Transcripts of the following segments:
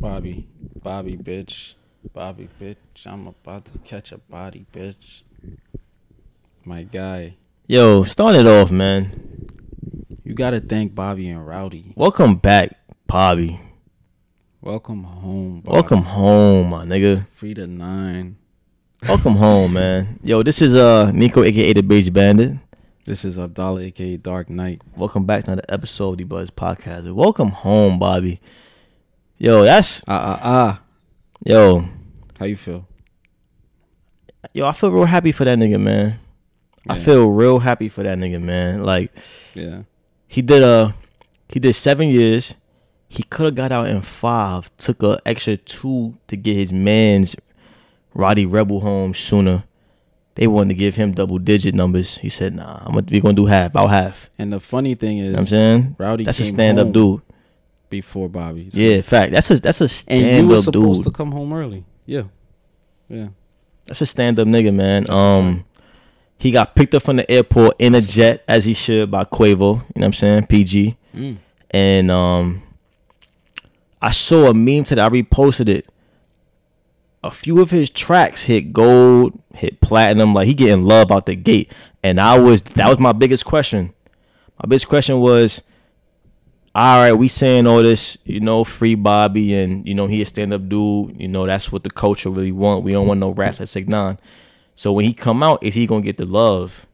Bobby, Bobby, bitch, Bobby, bitch. I'm about to catch a body, bitch. My guy, Yo, start it off, man. you gotta thank Bobby and Rowdy. Welcome back, Bobby. Welcome home. Bobby. Welcome home, my nigga. Free to nine. Welcome home, man. Yo, this is uh Nico, aka the Beige Bandit. This is Abdallah, aka Dark Knight. Welcome back to another episode of the Buzz Podcast. Welcome home, Bobby. Yo, that's Ah ah ah. yo, How you feel? yo. I feel real happy for that nigga, man. I feel real happy for that nigga, man. Like Yeah. he did uh he did seven years. He could have got out in five. Took a extra two to get his man's Rowdy Rebel home sooner. They wanted to give him double digit numbers. He said, "Nah, I'm gonna, we gonna do half, about half." And the funny thing is, You know what I'm saying Rowdy that's a stand up dude. Before Bobby. so- Yeah, fact. That's a that's a stand And stand you were up supposed dude. to come home early. Yeah. Yeah. That's a stand up nigga, man. That's a um, he got picked up from the airport in a jet as he should by Quavo. You know what I'm saying? PG. Mm. and um I saw a meme today. I reposted it. A few of his tracks hit gold, hit platinum, like he getting love out the gate. And I was that was my biggest question. My biggest question was, all right, we saying all this, you know, free Bobby and you know he a stand up dude. You know that's what the culture really want. We don't want no rats at Six Nine. So when he come out, is he gonna get the love?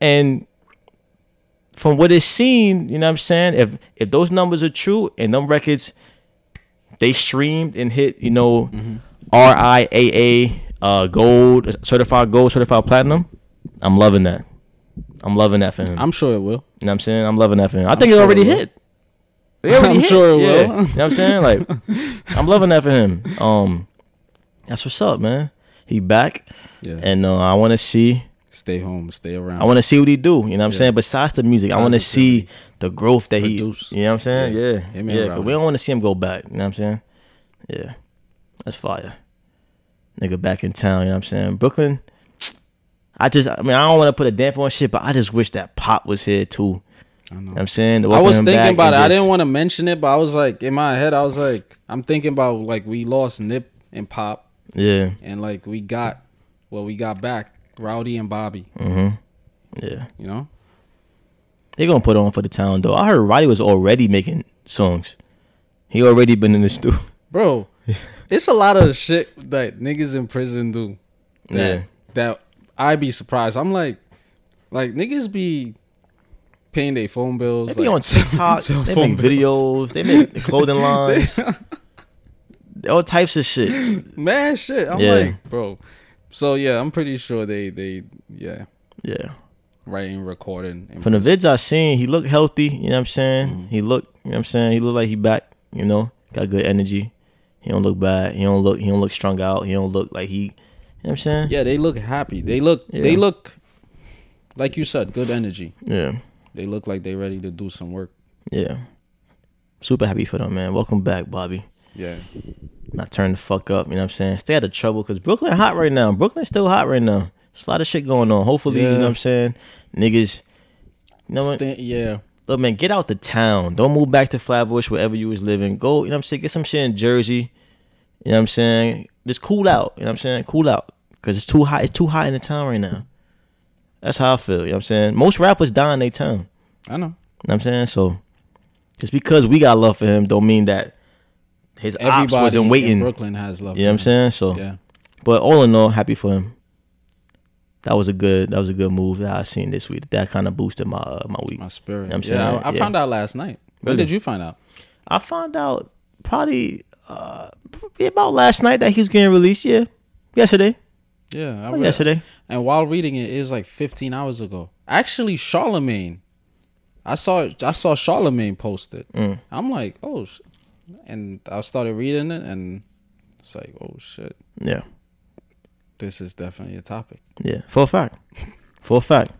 And from what it's seen, you know what I'm saying? If if those numbers are true and them records they streamed and hit, you know, RIAA uh gold, certified gold, certified platinum, I'm loving that. I'm loving that for him. I'm sure it will. you know what I'm saying? I'm loving that for him. I I'm think it sure it already will. hit. It I'm hit. sure it Yeah. will. You know what I'm saying? Like I'm loving that for him. Um that's what's up, man. He back Yeah. and uh, I want to see stay home. Stay around. I want to see what he do. You know what I'm Yeah. saying? Besides the music, I want to see the growth that Produce. he. You know what I'm saying? Yeah. Yeah, Him yeah. and 'cause Rowdy. we don't want to see him go back. You know what I'm saying? Yeah, that's fire. Nigga back in town. You know what I'm saying? Brooklyn. I just, I mean, I don't want to put a damper on shit, but I just wish that Pop was here too. I know. You know what I'm saying? To I was thinking about and it. I didn't want to mention it, but I was like, in my head, I was like, I'm thinking about like we lost Nip and Pop, Yeah. and like we got, well, we got back Rowdy and Bobby. Mm-hmm. Yeah. You know? They gonna put on for the town though. I heard Rowdy was already making songs. He already been in the studio. Bro, it's a lot of shit that niggas in prison do. That, Yeah. That I be surprised. I'm like, like niggas be paying their phone bills. They be like, on TikTok. they make bills. videos. They make clothing lines. all types of shit. Mad shit. I'm Yeah. like, bro. So yeah, I'm pretty sure they they yeah Yeah. writing, recording. and From the vids I seen, he looked healthy. You know what I'm saying? Mhm. He looked. You know what I'm saying? He looked like he back. You know, got good energy. He don't look bad. He don't look. He don't look strung out. He don't look like he. You know what I'm saying? Yeah, they look happy. They look they look like you said, good energy. Yeah. They look like they ready to do some work. Yeah. Super happy for them, man. Welcome back, Bobby. Yeah. Not turn the fuck up. You know what I'm saying? Stay out of trouble because Brooklyn hot right now. Brooklyn's still hot right now. There's a lot of shit going on. Hopefully, you know what I'm saying? Niggas. You know what? Sta- yeah. Look, man, get out the town. Don't move back to Flatbush, wherever you was living. Go, you know what I'm saying? Get some shit in Jersey. You know what I'm saying? Just cool out. You know what I'm saying? Cool out. Because it's too hot. It's too hot in the town right now. That's how I feel. You know what I'm saying? Most rappers die in their town. I know. You know what I'm saying? So, just because we got love for him don't mean that his ops Everybody wasn't in waiting. Brooklyn has love. You know what I'm saying? So. Yeah. but all in all, happy for him. That was a good. That was a good move that I seen this week. That kind of boosted my uh, my week. My spirit. know what I'm yeah, saying? I, I Yeah. found out last night. When did you find out? I found out probably uh probably about last night that he was getting released. Yeah, yesterday. Yeah, I read- yesterday. And while reading it, it was like 15 hours ago. Actually, Charlemagne. I saw I saw Charlemagne post it. Mm. I'm like, oh, sh-. and I started reading it, and it's like, oh shit, Yeah, this is definitely a topic. yeah, for a fact, for a fact.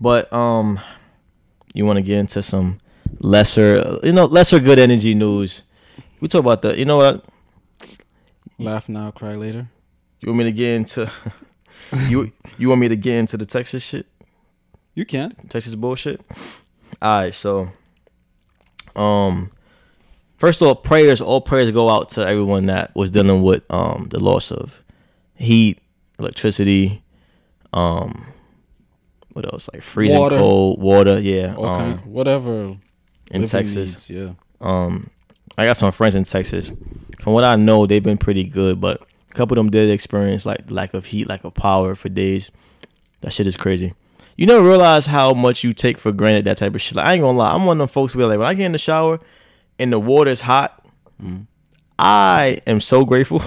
But um, you want to get into some lesser, you know, lesser good energy news. We talk about the. You know what? Laugh now, cry later. You want me to get into? you you want me to get into the Texas shit? You can. Texas bullshit. All right, so um First of all, prayers, all prayers go out to everyone that was dealing with um the loss of heat, electricity, um what else? Like freezing Water. cold, water, yeah. All um, whatever in Texas. needs, yeah. Um, I got some friends in Texas. From what I know, they've been pretty good, but couple of them did experience like lack of heat, lack of power for days. That shit is crazy. You never realize how much you take for granted that type of shit. Like, I ain't gonna lie, I'm one of them folks where like when I get in the shower and the water's hot, mm-hmm. I am so grateful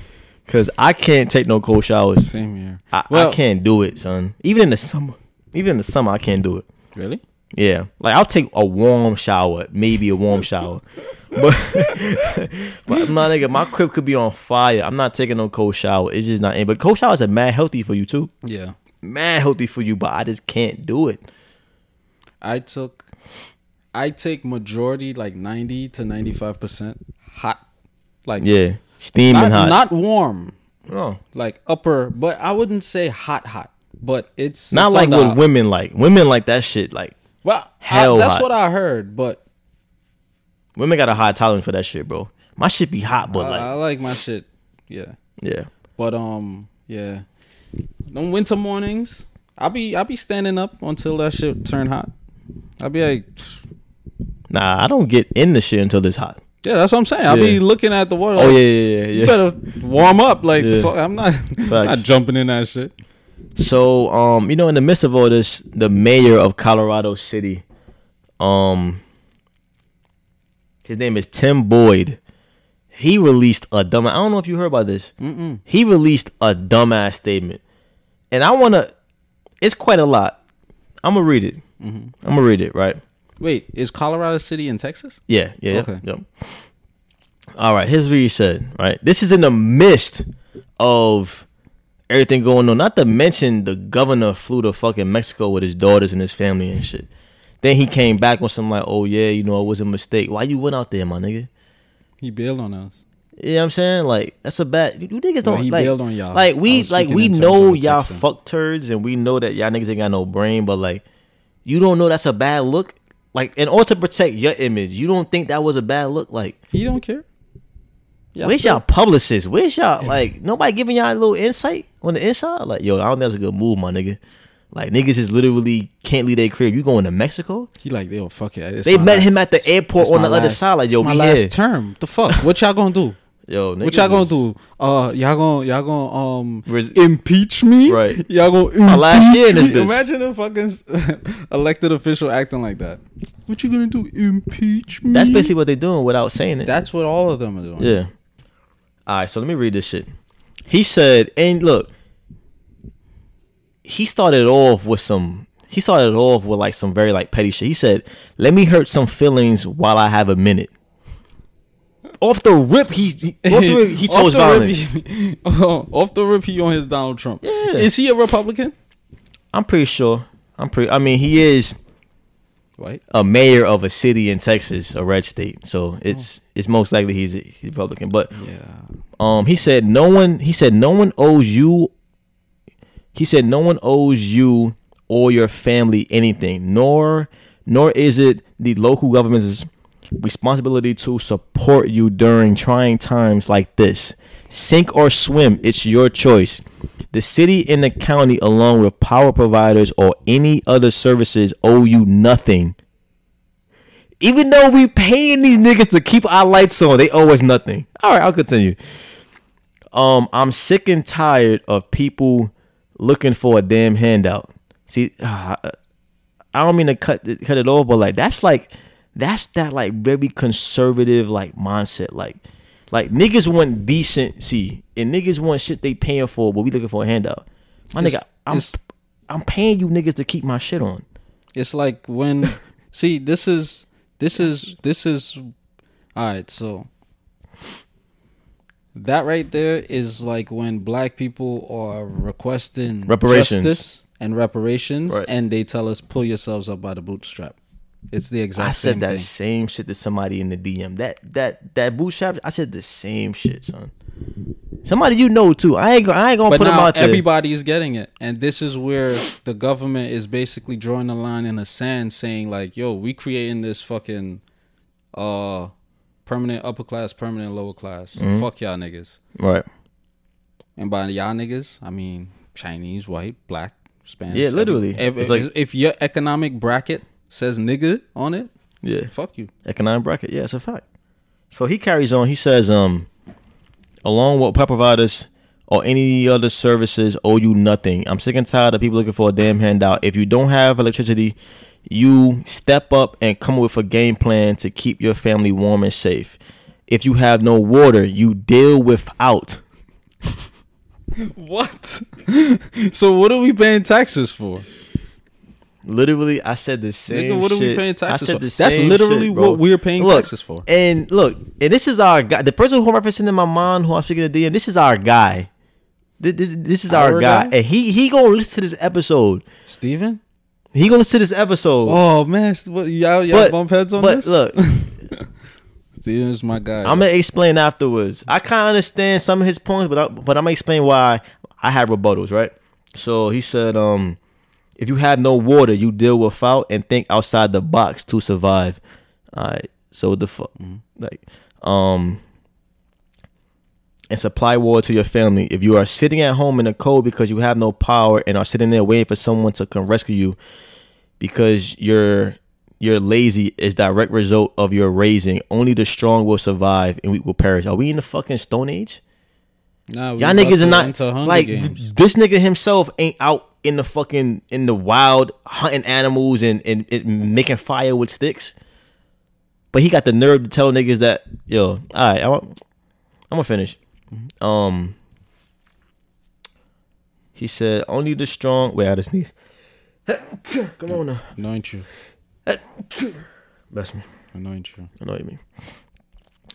because I can't take no cold showers. Same here. I, Well- I can't do it, son. Even in the summer, even in the summer, I can't do it. Really? Yeah, like I'll take a warm shower, maybe a warm shower, but but my nigga, my crib could be on fire. I'm not taking no cold shower. It's just not. But cold showers are mad healthy for you too. Yeah. Mad healthy for you, but I just can't do it. I took I take majority like 90 to 95% hot. Like Yeah, steaming not, hot. not warm, oh. like upper, but I wouldn't say hot hot, but it's Not it's like what women like. Women like that shit. Like Well, hell I, that's hot. what I heard, but women got a high tolerance for that shit, bro. My shit be hot, but I, like I like my shit. Yeah. yeah. But um yeah. Them winter mornings, I'll be I'll be standing up until that shit turn hot. I'll be like Nah, I don't get in the shit until it's hot. Yeah, that's what I'm saying. I'll Yeah. be looking at the water. Oh like, yeah, yeah, yeah. You better warm up. Like Yeah. fuck, I'm not, not jumping in that shit. So, um, you know, in the midst of all this, the mayor of Colorado City, um, his name is Tim Boyd. He released a dumb. I don't know if you heard about this. Mm-mm. He released a dumbass statement, and I wanna. It's quite a lot. I'm gonna read it. Mm-hmm. I'm gonna read it. Right. Wait, is Colorado City in Texas? Yeah. Yeah. Okay. Yep. All right. Here's what he said. Right. This is in the midst of everything going on. Not to mention the governor flew to fucking Mexico with his daughters and his family and shit. Then he came back on some like, oh yeah, you know, it was a mistake. Why you went out there, my nigga? He bailed on us. You know what I'm saying? Like that's a bad. You niggas don't he like. bailed on y'all. Like we like we know y'all Texan. fuck turds and we know that y'all niggas ain't got no brain, but like you don't know that's a bad look. Like in order to protect your image, you don't think that was a bad look. Like He don't care. Yeah, where's y'all publicists? Where's y'all like nobody giving y'all a little insight on the inside? Like yo, I don't think that's a good move, my nigga. Like niggas is literally can't leave their crib. You going to Mexico? He like, yo, fuck it. It's They met last- him at the airport on the other side. Like yo, my last here. term. The fuck? What y'all gonna do? Yo, What y'all gonna do? Uh, y'all gonna y'all gonna um Res- impeach me? Right. Y'all gonna My last year in this bitch. Imagine a fucking elected official acting like that. What you gonna do? Impeach me? That's basically what they're doing without saying it. That's what all of them are doing. Yeah. All right, so let me read this shit. He said, and look, he started off with some. He started off with like some very like petty shit. He said, "Let me hurt some feelings while I have a minute." Off the rip, he he, off the rip, he Off chose the violence. Rip, he, off the rip, he on his Donald Trump. Yeah. Is he a Republican? I'm pretty sure. I'm pretty. I mean, he is Right. a mayor of a city in Texas, a red state. So it's it's most likely he's a, he's Republican. But Yeah. Um, he said no one. He said no one owes you. He said no one owes you or your family anything, nor nor is it the local government's responsibility to support you during trying times like this. Sink or swim, it's your choice. The city and the county, along with power providers or any other services, owe you nothing. Even though we paying these niggas to keep our lights on, they owe us nothing. All right, I'll continue. Um, I'm sick and tired of people looking for a damn handout. See, uh, I don't mean to cut it- cut it off, but like that's like that's that like very conservative like mindset. Like, like niggas want decency and niggas want shit they paying for, but we looking for a handout. My It's- nigga, I'm I'm paying you niggas to keep my shit on. It's like when see this is this is this is all right, so that right there is like when black people are requesting Reparations. justice and reparations Right. and they tell us pull yourselves up by the bootstrap. It's the exact I said same that thing. same shit to somebody in the DM. That that that bootstrap. I said the same shit, son. Somebody you know too. I ain't. I ain't gonna But put them now out there. everybody's getting it, and this is where the government is basically drawing a line in the sand, saying like, "Yo, we creating this fucking uh permanent upper class, permanent lower class. Mm-hmm. Fuck y'all niggas. Right. And by y'all niggas, I mean Chinese, white, black, Spanish. Yeah, literally. If, if, like- if your economic bracket says nigga on it, Yeah. fuck you. Economic bracket. Yeah, it's a fact. So he carries on. He says, um, along with power providers or any other services owe you nothing. I'm sick and tired of people looking for a damn handout. If you don't have electricity, you step up and come with a game plan to keep your family warm and safe. If you have no water, you deal without. What? so what are we paying taxes for? Literally, I said the same. Nigga, what are we shit. paying I taxes said for? That's literally shit, what we're paying Look, taxes for. And look, and this is our guy. The person who I'm referencing in my mind, who I'm speaking to DM, this is our guy. This, this, this is our, Our guy. guy? and he he gonna listen to this episode. Steven? He gonna listen to this episode. Oh man, what, y'all, y'all bump heads on but this? look, Steven's my guy. I'm gonna explain afterwards. I kind of understand some of his points, but I, but I'm gonna explain why I had rebuttals. Right. So he said, um, if you have no water, you deal without and think outside the box to survive. All right. So what the fuck, like, um, and supply water to your family. If you are sitting at home in the cold because you have no power and are sitting there waiting for someone to come rescue you because you're you're lazy is direct result of your raising. Only the strong will survive and we will perish. Are we in the fucking stone age? nah, Y'all niggas are not like Games. this nigga himself ain't out in the fucking in the wild hunting animals and, and, and making fire with sticks. But he got the nerve to tell niggas that yo, all right, I'm, I'm gonna finish. Um, he said only the strong. Wait, I just sneeze. Come on now, Anoint you. bless me. Anoint you. I know what you mean.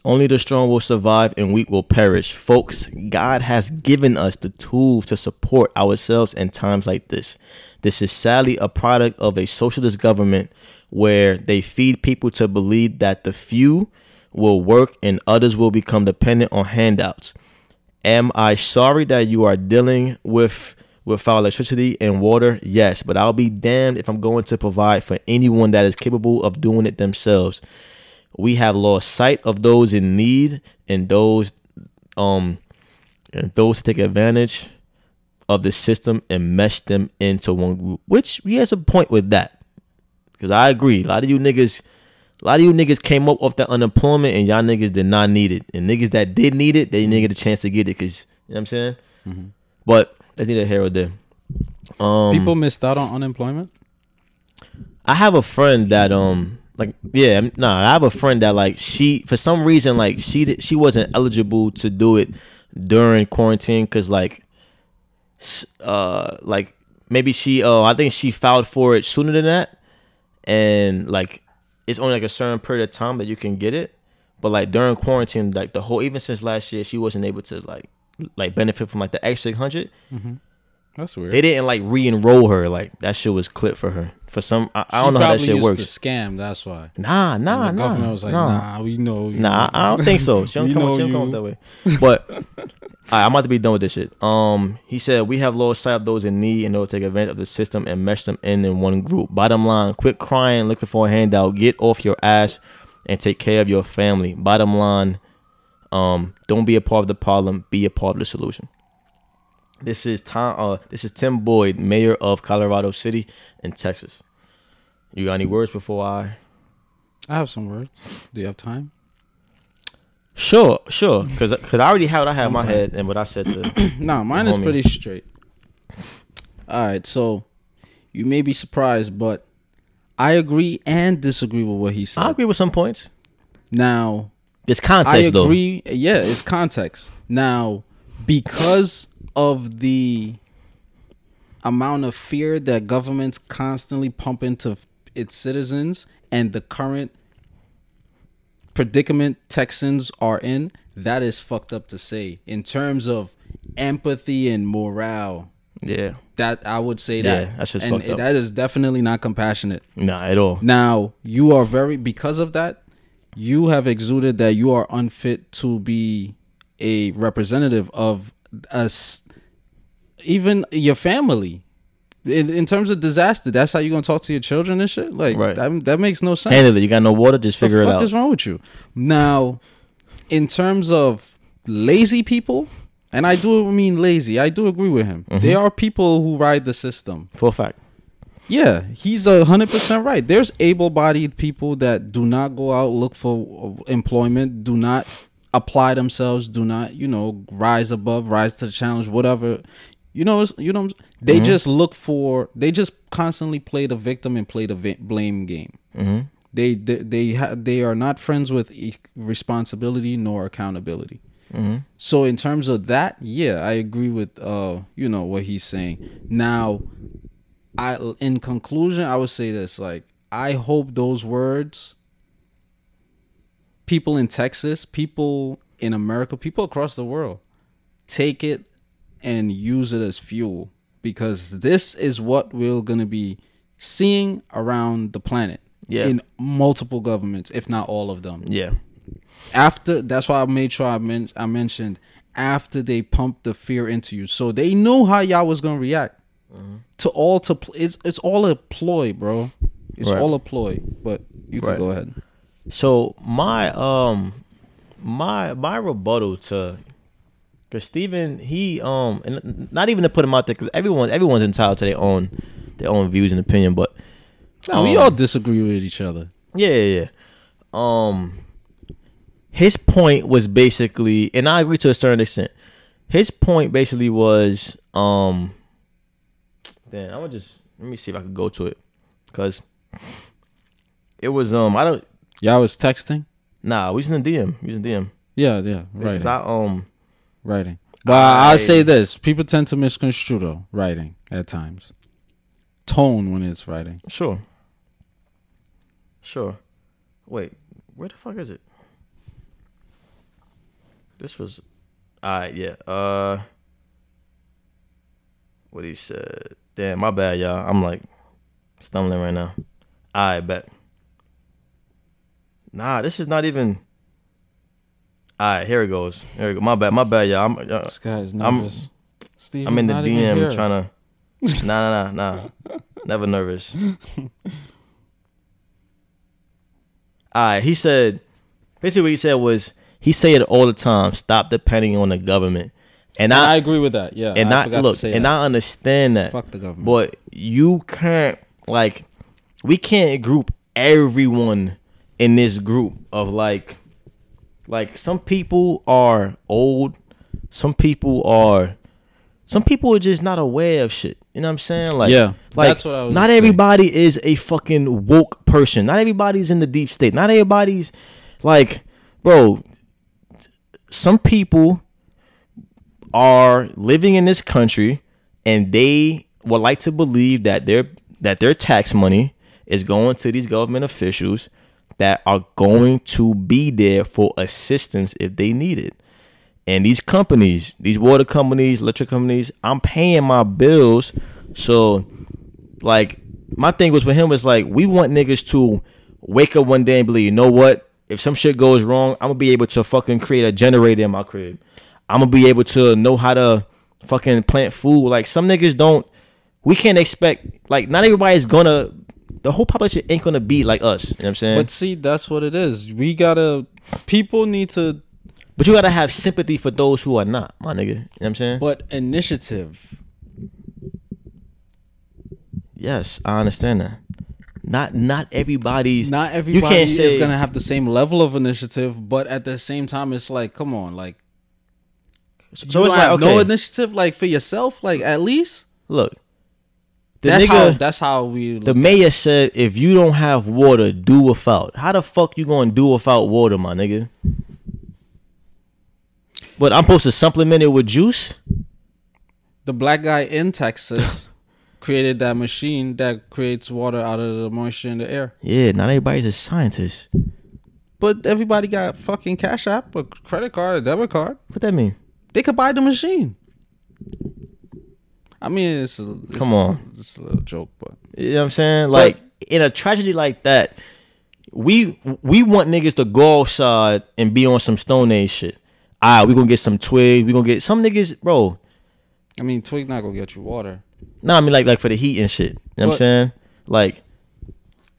Only the strong will survive and weak will perish. Folks, God has given us the tools to support ourselves in times like this. This is sadly a product of a socialist government where they feed people to believe that the few will work and others will become dependent on handouts. Am I sorry that you are dealing with without electricity and water? Yes, but I'll be damned if I'm going to provide for anyone that is capable of doing it themselves. We have lost sight of those in need and those um and those to take advantage of the system and mesh them into one group. Which he has a point with that. Cause I agree. A lot of you niggas a lot of you niggas came up off that unemployment and y'all niggas did not need it. And niggas that did need it, they didn't get a chance to get it. Cause you know what I'm saying? But that's neither here or there. Um People missed out on unemployment. I have a friend that um like yeah I'm- nah I have a friend that like she for some reason like she she wasn't eligible to do it during quarantine because like s- uh like maybe she uh I think she filed for it sooner than that and like it's only like a certain period of time that you can get it but like during quarantine like the whole even since last year she wasn't able to like like benefit from like the extra hundred mm-hmm. That's weird. they didn't like re-enroll her like that shit was clipped for her for some I, I don't know how that shit used works To scam. That's why. Nah, nah, the nah. government was like, nah. nah, we know. you. Nah, I I don't think so. She don't We come, know she don't come you. that way. But right, I'm about to be done with this shit. Um, he said we have lost sight of those in need and they'll take advantage of the system and mesh them in in one group. Bottom line, quit crying, looking for a handout. Get off your ass and take care of your family. Bottom line, um, don't be a part of the problem. Be a part of the solution. This is Tom. Uh, this is Tim Boyd, mayor of Colorado City in Texas. You got any words before I? I have some words. Do you have time? Sure, sure. Because cause I already had what I had in my head and what I said to. Nah, mine is Homie. pretty straight. All right, so you may be surprised, but I agree and disagree with what he said. I agree with some points. Now, It's I context though. agree. Yeah, it's context. Now, because of the amount of fear that governments constantly pump into its citizens and the current predicament Texans are in, that is fucked up to say. In terms of empathy and morale, Yeah, that I would say that. Yeah, that's just and fucked up. that is definitely not compassionate. nah, at all. Now, you are very because of that, you have exuded that you are unfit to be a representative of us even your family. In, in terms of disaster, that's how you gonna talk to your children and shit. Like Right. that, that makes no sense. Handle it. You got no water, just figure it out. What is wrong with you? Now, in terms of lazy people, and I do mean lazy, I do agree with him. Mm-hmm. There are people who ride the system. For a fact. Yeah, he's a hundred percent right. There's able-bodied people that do not go out look for employment, do not apply themselves, do not you know rise above, rise to the challenge, whatever. You know, you know, they just look for. They just constantly play the victim and play the vi- blame game. Mm-hmm. They they they, ha- they are not friends with e- responsibility nor accountability. Mm-hmm. So in terms of that, yeah, I agree with uh you know what he's saying. Now, I in conclusion, I would say this like I hope those words people in Texas, people in America, people across the world take it and use it as fuel because this is what we're going to be seeing around the planet Yeah. in multiple governments, if not all of them Yeah. after that's why I made sure I, men- I mentioned after they pumped the fear into you, so they know how y'all was gonna react to all to pl- it's it's all a ploy, bro. It's Right. all a ploy. But you can Right. go ahead. So my um my my rebuttal to because Steven, he um and not even to put him out there because everyone everyone's entitled to their own their own views and opinion, but No, we Um, all disagree with each other. Yeah, yeah, yeah. Um, his point was basically, and I agree to a certain extent. His point basically was, um, then I'm gonna just let me see if I could go to it, cause it was um I don't Y'all was texting. nah we using the DM we was using DM Yeah, yeah, right. because I um writing. But I, will say this: people tend to misconstrue though writing at times. Tone when it's writing. sure. Sure. Wait where the fuck is it? This was alright yeah uh what he said. Damn my bad y'all. I'm like stumbling right now. I bet. Nah this is not even alright here it goes here we go my bad my bad y'all I'm uh, This guy's I'm- nervous. Steve, I'm in the not even here. DM trying to. Nah, nah, nah, nah. Never nervous. Alright, he said. Basically, what he said was he say it all the time. Stop depending on the government, and I I agree with that. Yeah, and I I, look and that. I understand that. Fuck the government. But you can't like we can't group everyone in this group of like like some people are old, some people are some people are just not aware of shit. You know what I'm saying? Like Yeah, like that's what I was not saying. everybody is a fucking woke person. Not everybody's in the deep state. Not everybody's like bro, some people are living in this country and they would like to believe that their that their tax money is going to these government officials that are going to be there for assistance if they need it. And these companies, these water companies, electric companies, I'm paying my bills. So like my thing was with him was like we want niggas to wake up one day and believe, you know what? If some shit goes wrong, I'm gonna be able to fucking create a generator in my crib. I'm gonna be able to know how to fucking plant food. Like some niggas don't. We can't expect like not everybody's gonna. The whole population ain't gonna be like us. You know what I'm saying? But see, that's what it is. We gotta. People need to. But you gotta have sympathy for those who are not, my nigga. You know what I'm saying? But initiative. yes, I understand that. Not not everybody's. Not you everybody can't say, is gonna have the same level of initiative, but at the same time, it's like, come on, like. So you it's like okay. no initiative, like for yourself, like at least. look, the That's nigga, how. That's how we. the mayor said, if you don't have water, do without. How the fuck you gonna do without water, my nigga? But I'm supposed to supplement it with juice? the black guy in Texas created that machine that creates water out of the moisture in the air. Yeah, not everybody's a scientist. But everybody got fucking Cash App, a credit card, a debit card. What that mean? They could buy the machine. I mean, it's, a, it's Come on. it's a little joke, but You know what I'm saying? Like in a tragedy like that, we we want niggas to go outside and be on some Stone Age shit. All right, we gonna get some twig. We gonna get some niggas, bro. I mean, Twig not gonna get you water. No, I mean like like for the heat and shit. You know what I'm saying? Like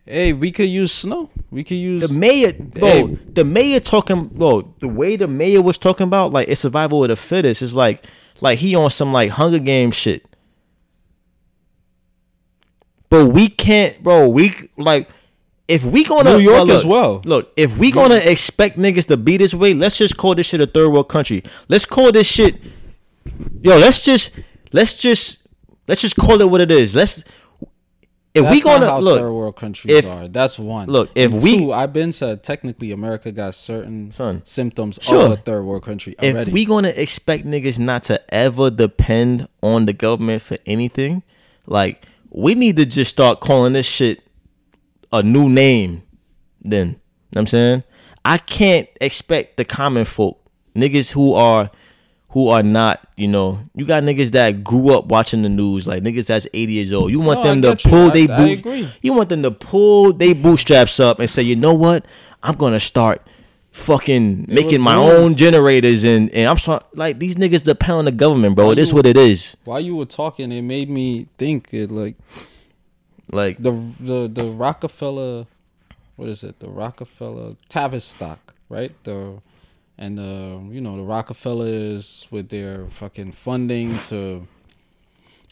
Hey, we could use snow. We could use the mayor, bro. Hey. The mayor talking, bro. The way the mayor was talking about like it's survival of the fittest is like like he on some like Hunger Games shit. But we can't, bro. We like if we gonna New York bro, look, as well. Look, if we gonna expect niggas to be this way, let's just call this shit a third world country. Let's call this shit, yo. Let's just let's just let's just call it what it is. Let's if That's we gonna look. third world countries if- are. That's one. look, if And we- two, I've been said technically America got certain Son. symptoms Sure. of a third world country if we gonna expect niggas not to ever depend on the government for anything, like we need to just start calling this shit a new name. Then, you know what I'm saying I can't expect the common folk, niggas who are who are not, you know, you got niggas that grew up watching the news, like niggas that's 80 years old. You want No, them to you. pull they boot, you want them to pull they bootstraps up and say, you know what, I'm gonna start fucking making my own generators and and I'm sorry, like these niggas depend on the government, bro. It is what it is. While you were talking, it made me think it like Like the the the Rockefeller, what is it? The Rockefeller Tavistock, right? The and the you know the Rockefellers with their fucking funding to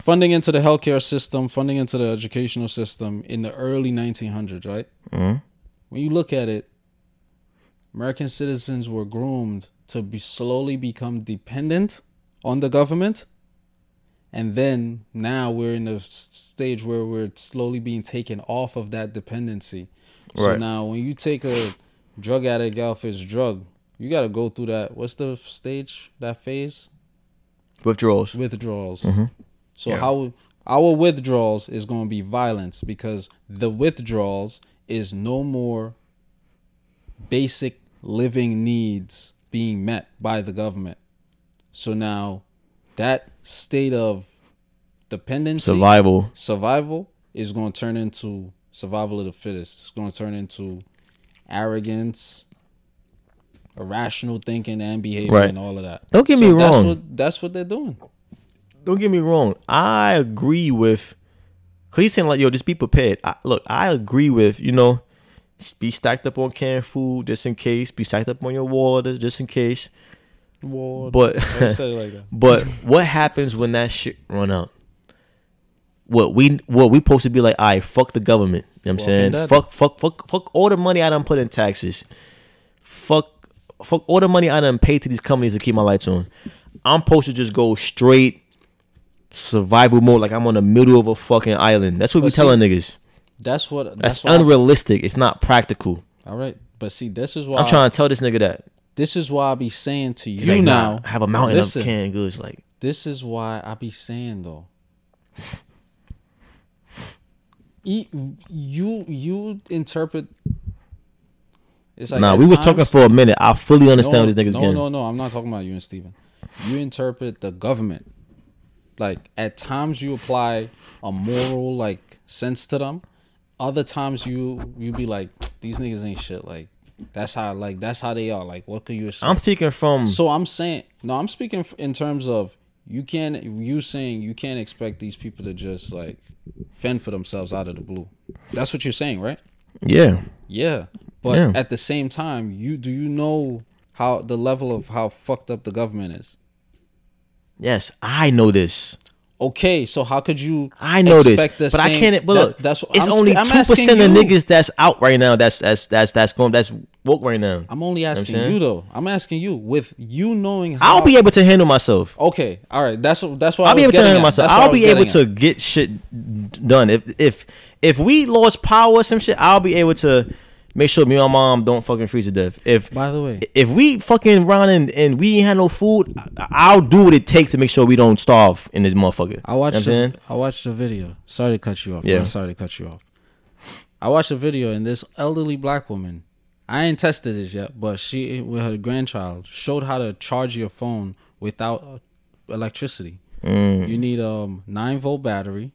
funding into the healthcare system, funding into the educational system in the early 1900s, right? Mhm. When you look at it, American citizens were groomed to be slowly become dependent on the government and then now we're in a stage where we're slowly being taken off of that dependency. So Right. now when you take a drug addict off his drug, you got to go through that. What's the stage? That phase? withdrawals. Withdrawals. Mhm. So Yeah. how our withdrawals is going to be violence because the withdrawals is no more basic living needs being met by the government. So now that state of dependency Survival. survival is going to turn into survival of the fittest. It's going to turn into arrogance, irrational thinking and behavior Right. and all of that. Don't get So me that's wrong. What, that's what they're doing. don't get me wrong. I agree with. He's saying like, yo, just be prepared. I, look, I agree with you know, be stacked up on canned food just in case. Be stacked up on your water just in case. Well, But- I said it like. But what happens when that shit run out? What we what we supposed to be like? I fuck the government. You know what I'm Walking saying? Fuck fuck fuck fuck all the money I done put in taxes. Fuck fuck all the money I done paid to these companies to keep my lights on. I'm supposed to just go straight survival mode, like I'm on the middle of a fucking island. That's what we see, telling niggas. That's what. That's, That's, what I- unrealistic. It's not practical. all right, but see, this is why I'm trying to tell this nigga that. This is why I be saying to you like, now. nah, have a mountain listen, of canned goods. Like, This is why I be saying though. You you interpret. It's like nah, we was talking for a minute. I fully understand what these niggas no, getting. No, no, I'm not talking about you and Steven. You interpret the government. Like at times you apply a moral like sense to them. Other times you you be like these niggas ain't shit. Like that's how like that's how they are. Like what could you? Expect? I'm speaking from So I'm saying no. I'm speaking in terms of you can't. You saying you can't expect these people to just like fend for themselves out of the blue. That's what you're saying, right? yeah. Yeah. But Yeah. at the same time, you do you know how the level of how fucked up the government is? Yes, I know this. Okay, so how could you? I know this, but I can't. But look, that's what- it's I'm only two percent of you. niggas that's out right now. That's that's that's that's going that's woke right now. I'm only asking saying? you though. I'm asking you with you knowing how. I'll be able to handle myself. Okay, all right. That's that's I I'll be able to handle at. myself. That's I'll be able getting to get shit done. If if if we lost power or some shit, I'll be able to make sure me and my mom don't fucking freeze to death. If. By the way, if we fucking run and, and we ain't had no food, I- I'll do what it takes to make sure we don't starve in this motherfucker. I watched. You know what I'm the, I watched the video. Sorry to cut you off. Yeah. Yeah. Sorry to cut you off. I watched a video and this elderly black woman. I ain't tested this yet, but she with her grandchild showed how to charge your phone without electricity. Mm. You need um nine volt battery,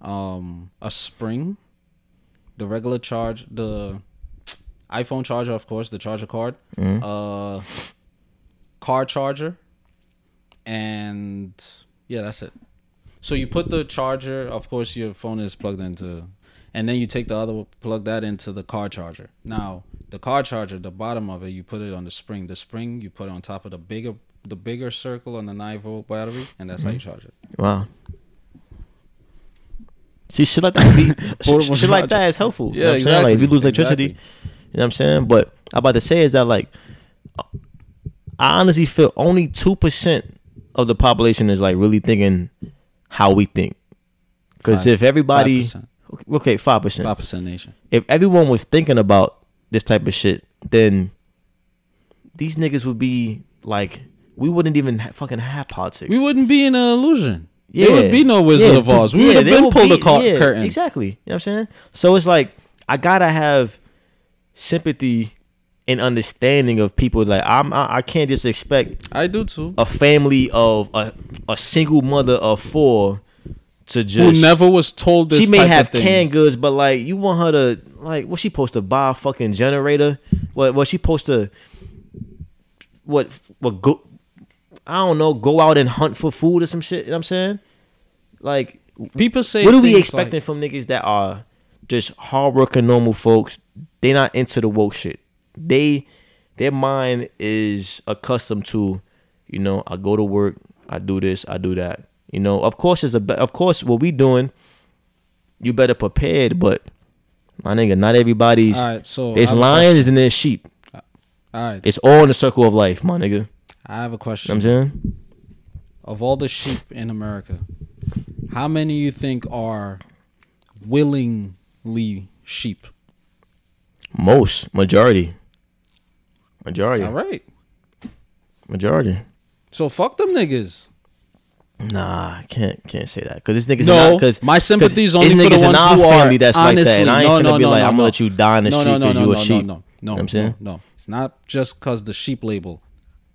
um a spring, the regular charge, the iPhone charger, of course, the charger card, Mm-hmm. uh, car charger, and yeah, that's it. So you put the charger. Of course, your phone is plugged into, and then you take the other plug that into the car charger. Now the car charger, the bottom of it, you put it on the spring. The spring you put it on top of the bigger the bigger circle on the nine volt battery, and that's how you charge it. Wow. See, shit like that, be, shit, shit like that is helpful. you Yeah, know what I'm saying? Like if you lose exactly. You know what I'm saying. But I'm about to say is that like, I honestly feel only two percent of the population is like really thinking how we think. Because if everybody, 5%. okay, five percent. Five percent nation. If everyone was thinking about this type of shit, then these niggas would be like, we wouldn't even ha- fucking have politics. We wouldn't be in an illusion. Yeah. There would be no Wizard Yeah, of Oz. We yeah, would have been pulled the be- yeah, curtain. Exactly. You know what I'm saying? So it's like I gotta have sympathy and understanding of people. Like I'm, I, I can't just expect I do too. a family of a a single mother of four to Who just. never was told this. she may have canned goods, but like you want her to like what she supposed to buy a fucking generator? What what she supposed to what what go I don't know, go out and hunt for food or some shit, you know what I'm saying? Like People say. what are we expecting like- from niggas that are just hardworking normal folks? They not into the woke shit. They their mind is accustomed to, you know, I go to work, I do this, I do that. You know, of course it's a of course what we doing, you better prepared, but my nigga, not everybody's All right, so there's I have a lions and there's sheep. Uh, all right, It's all in the circle of life, my nigga. I have a what question. I'm saying? of all the sheep in America, how many you think are willingly sheep? Most, majority. Majority. All right. Majority. So fuck them niggas. Nah, I can't can't say that because this niggas No, not, cause, my sympathies only for the ones who are family that's like that, and I ain't no, finna no, be no, like no, I'm gonna let you die in the street no, no, because no, you a sheep. no, no, You know I'm saying? no, no. It's not just cause the sheep label.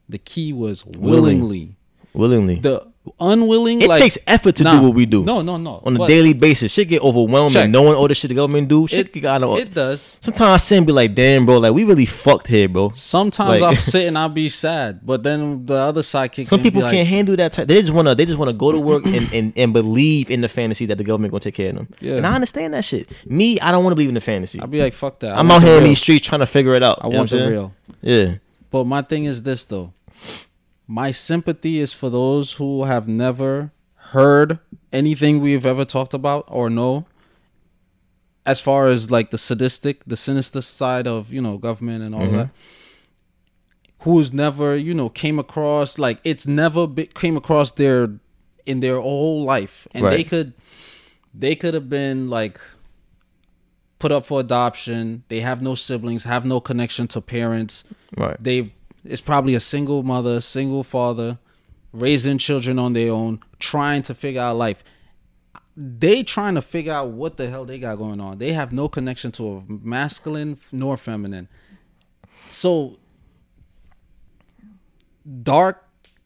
The key was Willing. willingly. Willingly, The unwilling. it like, takes effort to nah, do what we do. No, no, no. on a daily basis, shit get overwhelming. Check. Knowing all the shit the government do, shit It, of. it does. Sometimes I sit and be like, damn, bro, like we really fucked here, bro. Sometimes Like- I'll sit and I'll be sad, but then the other side kicks Some people can't handle that. Type. They just wanna, they just wanna go to work and, and, and believe in the fantasy that the government gonna take care of them. Yeah. And I understand that shit. Me, I don't want to believe in the fantasy. I'll be like, fuck that. I'm out here in these streets trying to figure it out. I want the real. Yeah. But my thing is this though. My sympathy is for those who have never heard anything we've ever talked about or know as far as like the sadistic, the sinister side of, you know, government and all Mm-hmm. that. Who's never, you know, came across like it's never be, came across their in their whole life and they could they could have been like put up for adoption. They have no siblings, have no connection to parents Right. they it's probably a single mother, single father, raising children on their own, trying to figure out life. They trying to figure out what the hell they got going on. They have no connection to a masculine nor feminine. So dark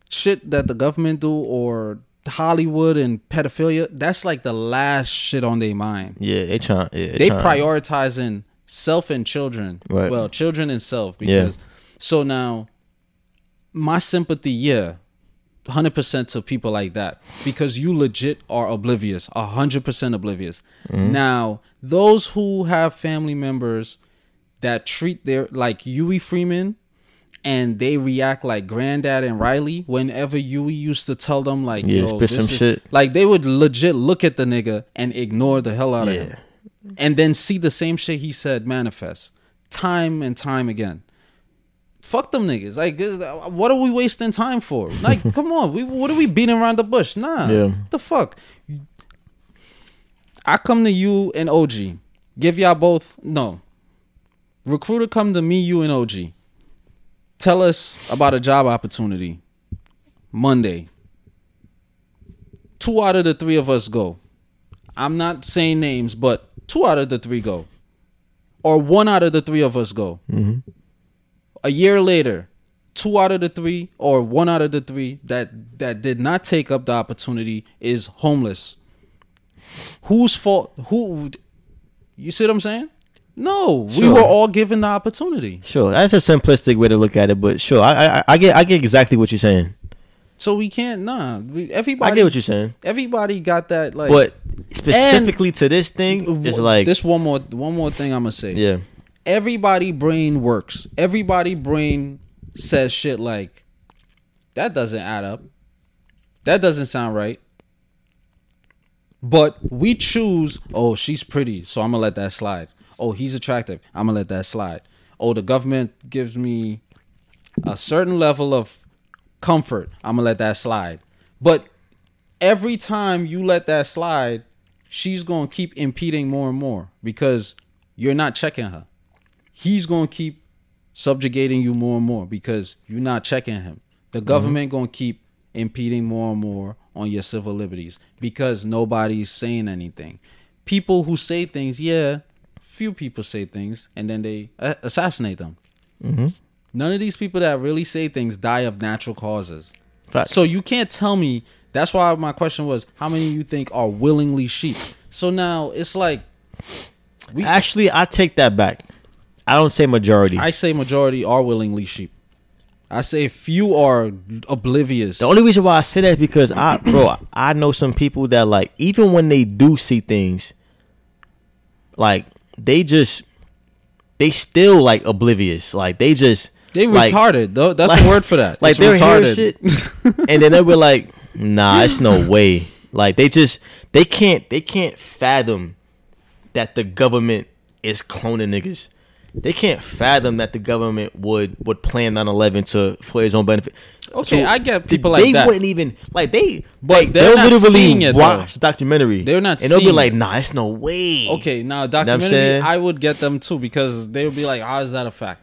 shit that the government do or Hollywood and pedophilia, that's like the last shit on their mind Yeah, they trying. Yeah, they trying. prioritizing self and children. Right. Well, children and self Yeah. So now my sympathy, yeah, hundred percent to people like that because you legit are oblivious, hundred percent oblivious. Mm-hmm. Now those who have family members that treat their like Huey Freeman. And they react like Granddad and Riley whenever Huey used to tell them like, Yeah, "Yo, spit this some is-" shit. Like they would legit look at the nigga and ignore the hell out of him and then see the same shit he said manifest time and time again. Fuck them niggas. Like, uh, what are we wasting time for? Like, come on. We what are we beating around the bush? Nah. Yeah. The fuck. I come to you and OG. Give y'all both no. Recruiter come to me, you and OG. Tell us about a job opportunity. Monday. Two out of the three of us go. I'm not saying names, but two out of the three go. Or one out of the three of us go. Mm-hmm. A year later, two out of the three or one out of the three that that did not take up the opportunity is homeless. Whose fault? Who? You see what I'm saying? No, we were all given the opportunity. Sure, that's a simplistic way to look at it, but sure, I I, I get I get exactly what you're saying. So we can't. Nah, we, everybody. I get what you're saying, Everybody got that. Like, but specifically to this thing, it's like this one more one more thing I'm gonna say. yeah, Everybody brain works. Everybody brain says shit like that doesn't add up. That doesn't sound right. But we choose, oh, she's pretty, so I'm gonna let that slide. Oh, he's attractive. I'm gonna let that slide. Oh, the government gives me a certain level of comfort. I'm gonna let that slide. But every time you let that slide, she's gonna keep impeding more and more because you're not checking her. He's gonna keep subjugating you more and more because you're not checking him. The mm-hmm. government gonna keep impeding more and more on your civil liberties because nobody's saying anything. People who say things, yeah, few people say things and then they assassinate them. Mm-hmm. None of these people that really say things die of natural causes. facts. So you can't tell me. That's why my question was, how many you think are willingly sheep? So now it's like, we, actually, I take that back. I don't say majority. I say majority are willingly sheep. I say few are oblivious. The only reason why I say that is because I, bro, I know some people that like even when they do see things, like they just, they still like oblivious. Like they just they like, retarded. though. That's like- a word for that. Like they're retarded. shit, and then they were like, "Nah, it's no way." Like they just they can't they can't fathom that the government is cloning niggas. They can't fathom that the government would would plan 9/11 to for his own benefit. Okay, I get people they like that. They wouldn't even like they, But like, they're they'll not seeing it, watch the documentary. They're not and they'll be like, "Nah, it's no way." Okay, now what I'm documentary. I would get them too because they would be like, oh is that a fact?"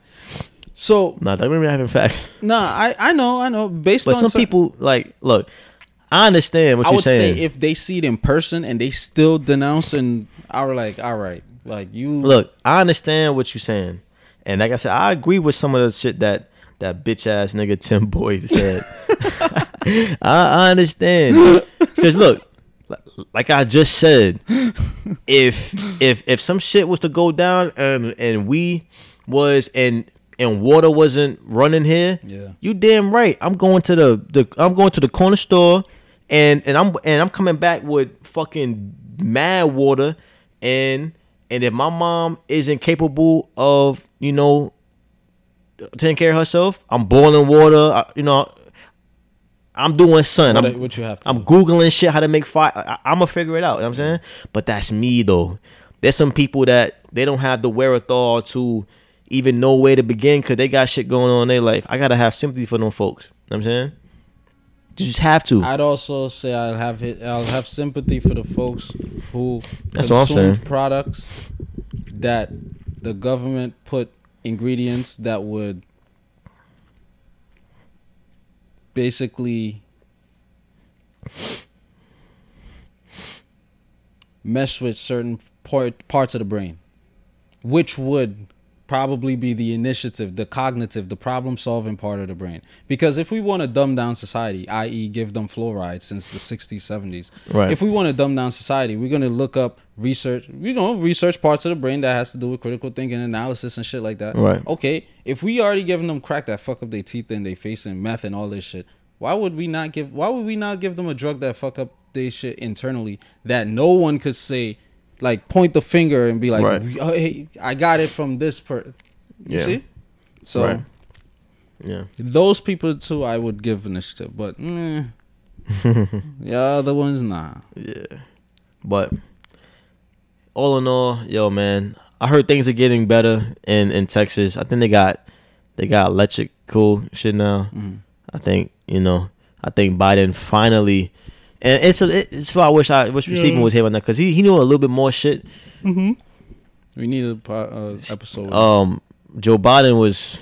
So, nah, documentary having facts. nah, I I know, I know. Based But on some people like look. I understand what I you're would saying. say if they see it in person and they still denounce and I were like, all right, like you Look, I understand what you're saying, and like I said, I agree with some of the shit that that bitch ass nigga Tim Boyd said. I, I understand because look, like I just said, if if if some shit was to go down and and we was and and water wasn't running here, Yeah. you damn right. I'm going to the the I'm going to the corner store and and I'm and I'm coming back with fucking mad water and and if my mom isn't capable of, you know, taking care of herself, I'm boiling water, I, you know, I'm doing something. what, I'm, what you have to I'm do. googling shit how to make fire. I, I'm gonna figure it out. You know what I'm saying, but that's me though. There's some people that they don't have the wherewithal to even know where to begin because they got shit going on in their life. I gotta have sympathy for them folks. You know what I'm saying, you just have to. I'd also say I'll have I'll have sympathy for the folks who That's what I'm saying. products that the government put ingredients that would basically mess with certain part, parts of the brain, which would probably be the initiative, the cognitive, the problem solving part of the brain. Because if we want to dumb down society, i.e., give them fluoride since the 60s, 70s, Right. if we want to dumb down society, we're going to look up research, you know, research parts of the brain that has to do with critical thinking, analysis, and shit like that. Right. Okay, if we already giving them crack that fuck up their teeth and they facing meth and all this shit, why would we not give? Why would we not give them a drug that fuck up their shit internally that no one could say, like point the finger and be like, Right. oh, hey, I got it from this per. You Yeah. see? So Right. Yeah. those people too, I would give initiative, but mm, the other ones, nah. Yeah. But all in all, yo man, I heard things are getting better in in Texas. I think they got they got electric cool shit now. Mhm. I think you know. I think Biden finally, and it's a, it's why I wish I wish receiving Yeah. was here on that because he he knew a little bit more shit. We need a po- uh, episode. Um, Joe Biden was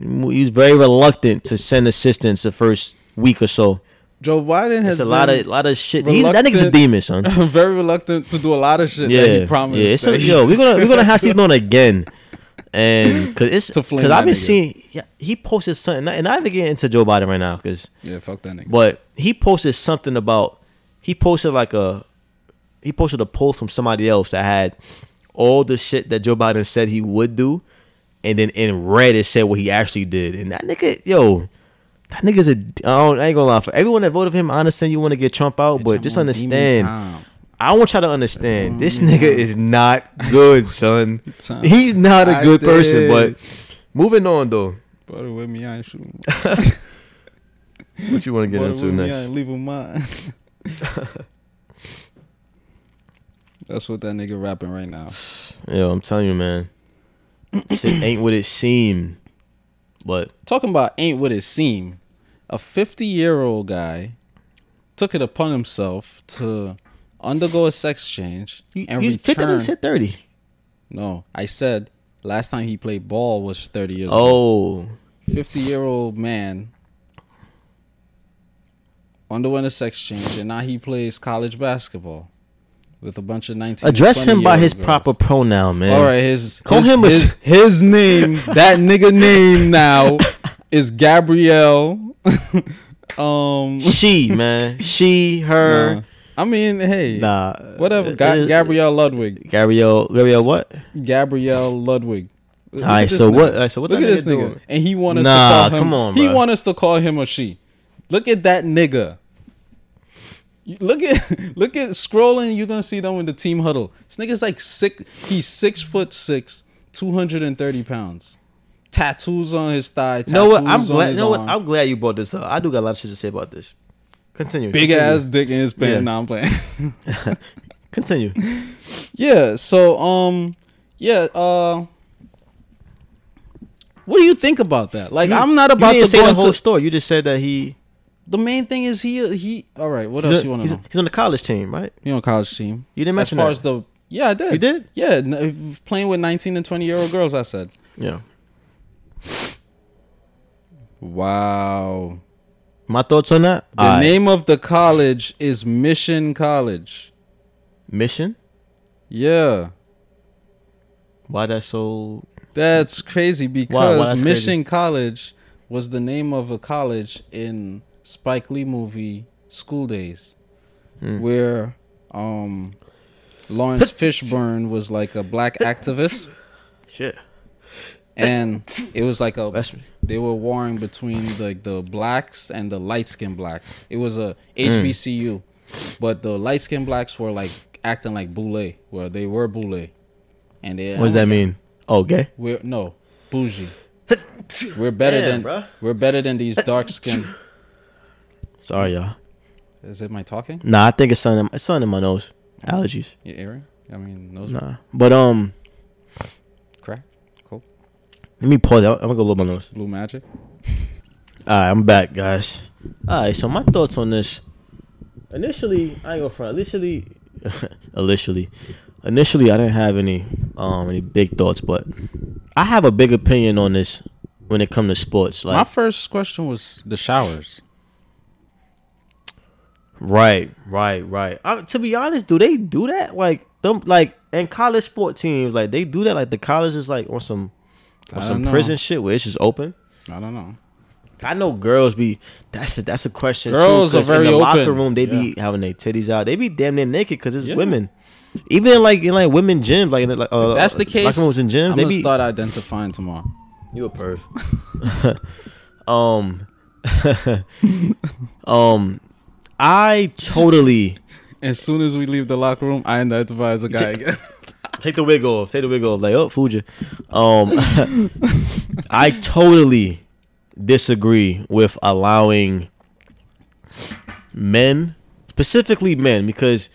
he was very reluctant to send assistance the first week or so. Joe Biden has It's a lot of been lot of shit. He's, that nigga's a demon, son. very reluctant to do a lot of shit yeah, that he promised. yeah. It's a, yo, we're gonna we're gonna have Steve on again, and cause it's To flame cause I've been nigga. seeing yeah, he posted something, and I even get into Joe Biden right now, cause yeah, fuck that nigga. but he posted something about he posted like a he posted a post from somebody else that had all the shit that Joe Biden said he would do, and then in red it said what he actually did, and that nigga yo. that nigga's a. I, don't, I ain't gonna lie. For everyone that voted for him, I understand you want to get Trump out, but just understand. I want y'all to understand. This mm. nigga is not good, son. He's not a good person. But moving on though, Brother with me, I ain't shooting. what you want to get Brother into with me, I next? ain't leaving mine. That's what that nigga rapping right now. Yo, I'm telling you, man. Shit ain't what it seemed. But Talking about ain't what it seemed. A 50 year old guy took it upon himself to undergo a sex change you, and you 50 return. niggas hit 30. No, I said last time he played ball was 30 years old. Oh, 50 year old man underwent a sex change and now he plays college basketball with a bunch of 19 address him by his girls. proper pronoun, man. All right, his Call his, him his, his name, that nigga name now is Gabrielle. um, She, man. She, her. nah. I mean, hey, Nah. whatever. Ga- Gabrielle Ludwig. Gabrielle. Gabrielle, what? Gabrielle Ludwig. Look All right, so nigga. what- right, so what Look at this nigga doing? and he want us Nah, to call him. come on, he bruh. want us to call him a she. Look at that nigga. Look at look at scrolling. You're gonna see them in the team huddle. This nigga's like six. He's six foot six, two hundred and thirty pounds. Tattoos on his thigh. You know what? I'm glad. You know what? I'm glad you brought this up. I do got a lot of shit to say about this. Continue. Big continue. ass dick in his pants. Yeah. Nah, I'm playing. Continue. yeah. So um, yeah. Uh, what do you think about that? Like, I'm not about you to say the whole story. You just said that he. the main thing is he he. All right. What else on- you want he's, to know? he's on the college team, right? You know, college team. You didn't mention As far that. as the yeah, I did. You did? Yeah, n- playing with 19 and 20 year old girls. I said. Yeah. Wow. My thoughts on that? The name of the college is Mission College. Mission. Yeah. Why that so? That's crazy because that's Mission College was the name of a college in Spike Lee movie School Daze, Hmm. where um Laurence Fishburne was like a black activist, Shit. And it was like a That's they were warring between like the blacks and the light skinned blacks. It was a. HBCU, but the light skinned blacks were like acting like boule, where they were boule, and they what does that mean? Oh, gay. We're no bougie. We're better Damn, than bruh. we're better than these dark skinned. Sorry, y'all. Is it my talking? Nah, I think it's something. In, it's something in my nose. Allergies. Your earring? I mean, nose Nah, but um, crack, coke, let me pause. I'm gonna go look my nose. blue magic. All right, I'm back, guys. All right, so my thoughts on this. Initially, I ain't gonna front. Initially, initially, initially, I didn't have any um any big thoughts, but I have a big opinion on this when it comes to sports. Like my first question was the showers. right, right, right. To be honest, do they do that? Like them, like in college sport teams, like they do that. Like the college is like on some I some know. prison shit where it's just open. I don't know. I know girls be that's a, that's a question Girls too. are very in the locker room they be having their titties out. They be damn near naked because it's Yeah. women. Even in like in like women gym, like in the, like uh, that's the case. locker rooms in gyms, I'm they gonna be start identifying tomorrow. you a perv. um, um, I totally As soon as we leave the locker room, I identify as a guy again. Take the wig off. Take the wig off. Like oh, fooled you. Um, I totally disagree with allowing men, specifically men, because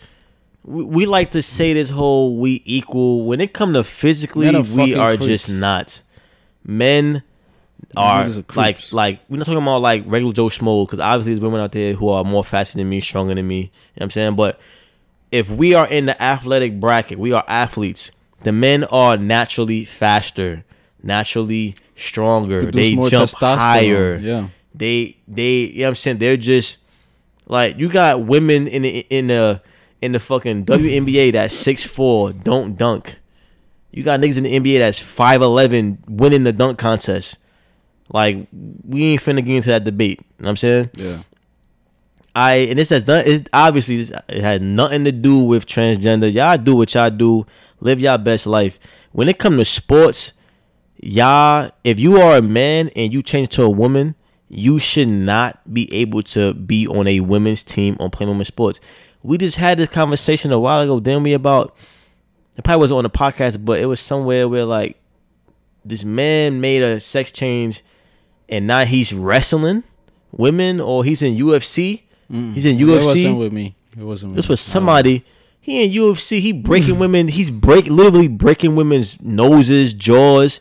we, we like to say this whole we equal. When it come to physically, we are creeps. just not. Men are like like we're not talking about like regular Joe Schmo because obviously there's women out there who are more faster than me, stronger than me. You know what I'm saying? But if we are in the athletic bracket, we are athletes. The men are naturally faster, naturally stronger. Produce they jump higher. Yeah. They they you know what I'm saying? They're just like you got women in the in the in the fucking WNBA that's six four, don't dunk. You got niggas in the NBA that's five eleven winning the dunk contest. Like we ain't finna get into that debate. You know what I'm saying? Yeah. I and this has done it obviously it had nothing to do with transgender. Y'all do what y'all do, live y'all best life. When it comes to sports, y'all if you are a man and you change to a woman, you should not be able to be on a women's team on playing women's sports. We just had this conversation a while ago, didn't we? About it probably wasn't on the podcast, but it was somewhere where like this man made a sex change, and now he's wrestling women, or he's in UFC. Mm. He's in It wasn't UFC. with me. It wasn't. With This was somebody. He in UFC. He breaking women. He's break literally breaking women's noses, jaws,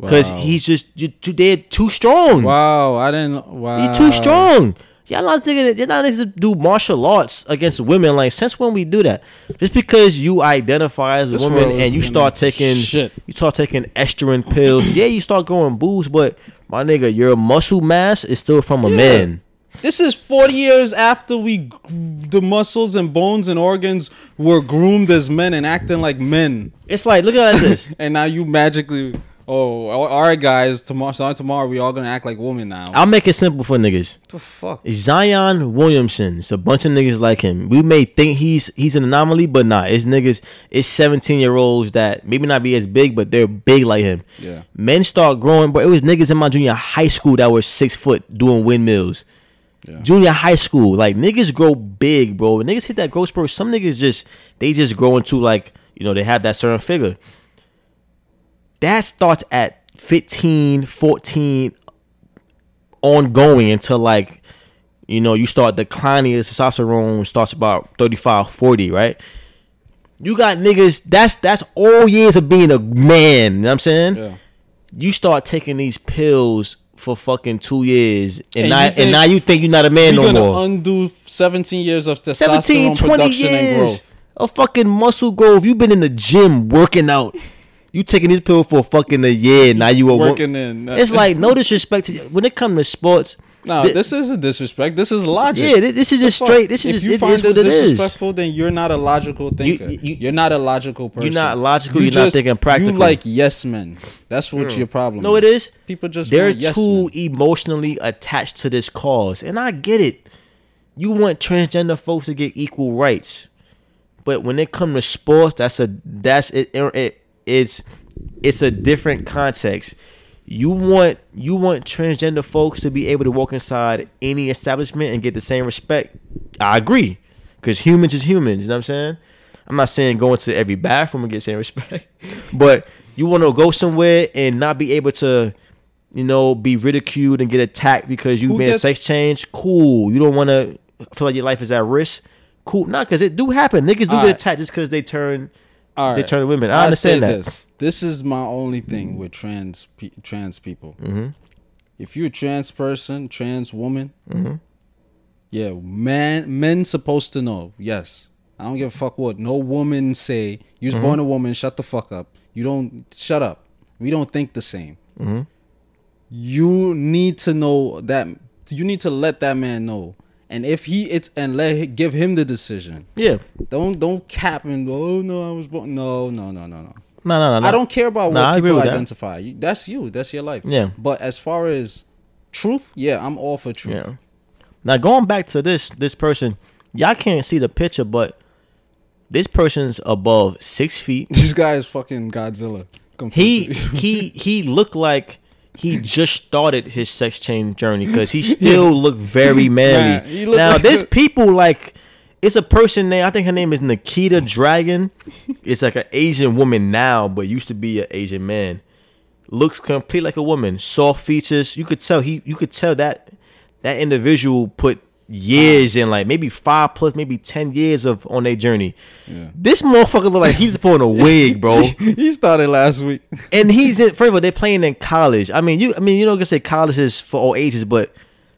because Wow. he's just you, too they're too strong. Wow, I didn't. Wow, He's too strong. Y'all not thinking you're not niggas to do martial arts against women. Like since when we do that? Just because you identify as a This woman and you start taking shit. you start taking estrogen pills, yeah, you start going booze, but my nigga, your muscle mass is still from a Yeah. man. This is 40 years after we, the muscles and bones and organs were groomed as men and acting like men, It's like look at this. and now you magically. Oh, all right, guys. Tomorrow, starting tomorrow, we all gonna act like women now. I'll make it simple for niggas. What the fuck? Zion Williamson. It's a bunch of niggas like him. We may think he's he's an anomaly, but nah, it's niggas. It's seventeen year olds that maybe not be as big, but they're big like him. Yeah. Men start growing, but it was niggas in my junior high school that were six foot doing windmills. Yeah. Junior high school, like niggas grow big, bro. When niggas hit that growth spurt, some niggas just they just grow into like you know they have that certain figure. That starts at 15, 14, ongoing until like you know you start declining your testosterone starts about 35 40 right you got niggas that's that's all years of being a man you know what i'm saying Yeah. you start taking these pills for fucking two years and, And now you and think- now you think you're not a man no gonna more. undo 17 years of 17 testosterone 20 production and years. growth. of fucking muscle growth. You've been in the gym working out. You taking this pill for fucking a year. Now you a wo- Working in. Uh, it's like no disrespect to when it comes to sports No, thi- this isn't disrespect. This is logic. Yeah, thi- this is just straight. This is if just you it find is what this it is. disrespectful, then you're not a logical thinker. you- You, are not a logical person. You're not logical, you're not thinking practical. You like yes men. That's what hmm. your problem. No, it is. People just They're want yes too men. emotionally attached to this cause, and I get it. You want transgender folks to get equal rights, but when it comes to sports, that's a that's it, it. It's it's a different context. You want you want transgender folks to be able to walk inside any establishment and get the same respect. I agree, because humans is humans. You know what I'm saying? I'm not saying going to every bathroom and get the same respect, but you want to go somewhere and not be able to, you know, be ridiculed and get attacked because you Who been gets- sex change. Cool. You don't want to feel like your life is at risk. Cool. Not because it do happen. Niggas do All get right. attacked just because they turn All they right. turn to women. I I understand that. This. this is my only thing with trans pe- trans people. Mm-hmm. If you're a trans person, trans woman, Mhm. yeah, man, men supposed to know. Yes, I don't give a fuck what no woman say. You was Mm-hmm. born a woman. Shut the fuck up. You don't shut up. We don't think the same. Mm-hmm. You need to know that. You need to let that man know. And if he it's and let give him the decision. Yeah. Don't don't cap and oh no I was born. No no no no no. No, no, no. no. I don't care about I what agree people with that. identify. That's you. That's your life. Yeah. But as far as truth, yeah, I'm all for truth. Yeah. Now going back to this this person, y'all can't see the picture, but this person's above six feet. This guy is fucking Godzilla. He he he looked like he just started his sex change journey because he still looked very manly. Looked now like there's a- people like it's a person name. I think her name is Nikita Dragun. It's like an Asian woman now, but used to be an Asian man. Looks complete like a woman. Soft features. You could tell he. You could tell that that individual put years in, like maybe five plus, maybe ten years of on their journey. Yeah. This motherfucker look like he's pulling a wig, bro. he started last week. and he's in. First of all, they're playing in college. I mean, you. I mean, you know, gonna say college is for all ages, but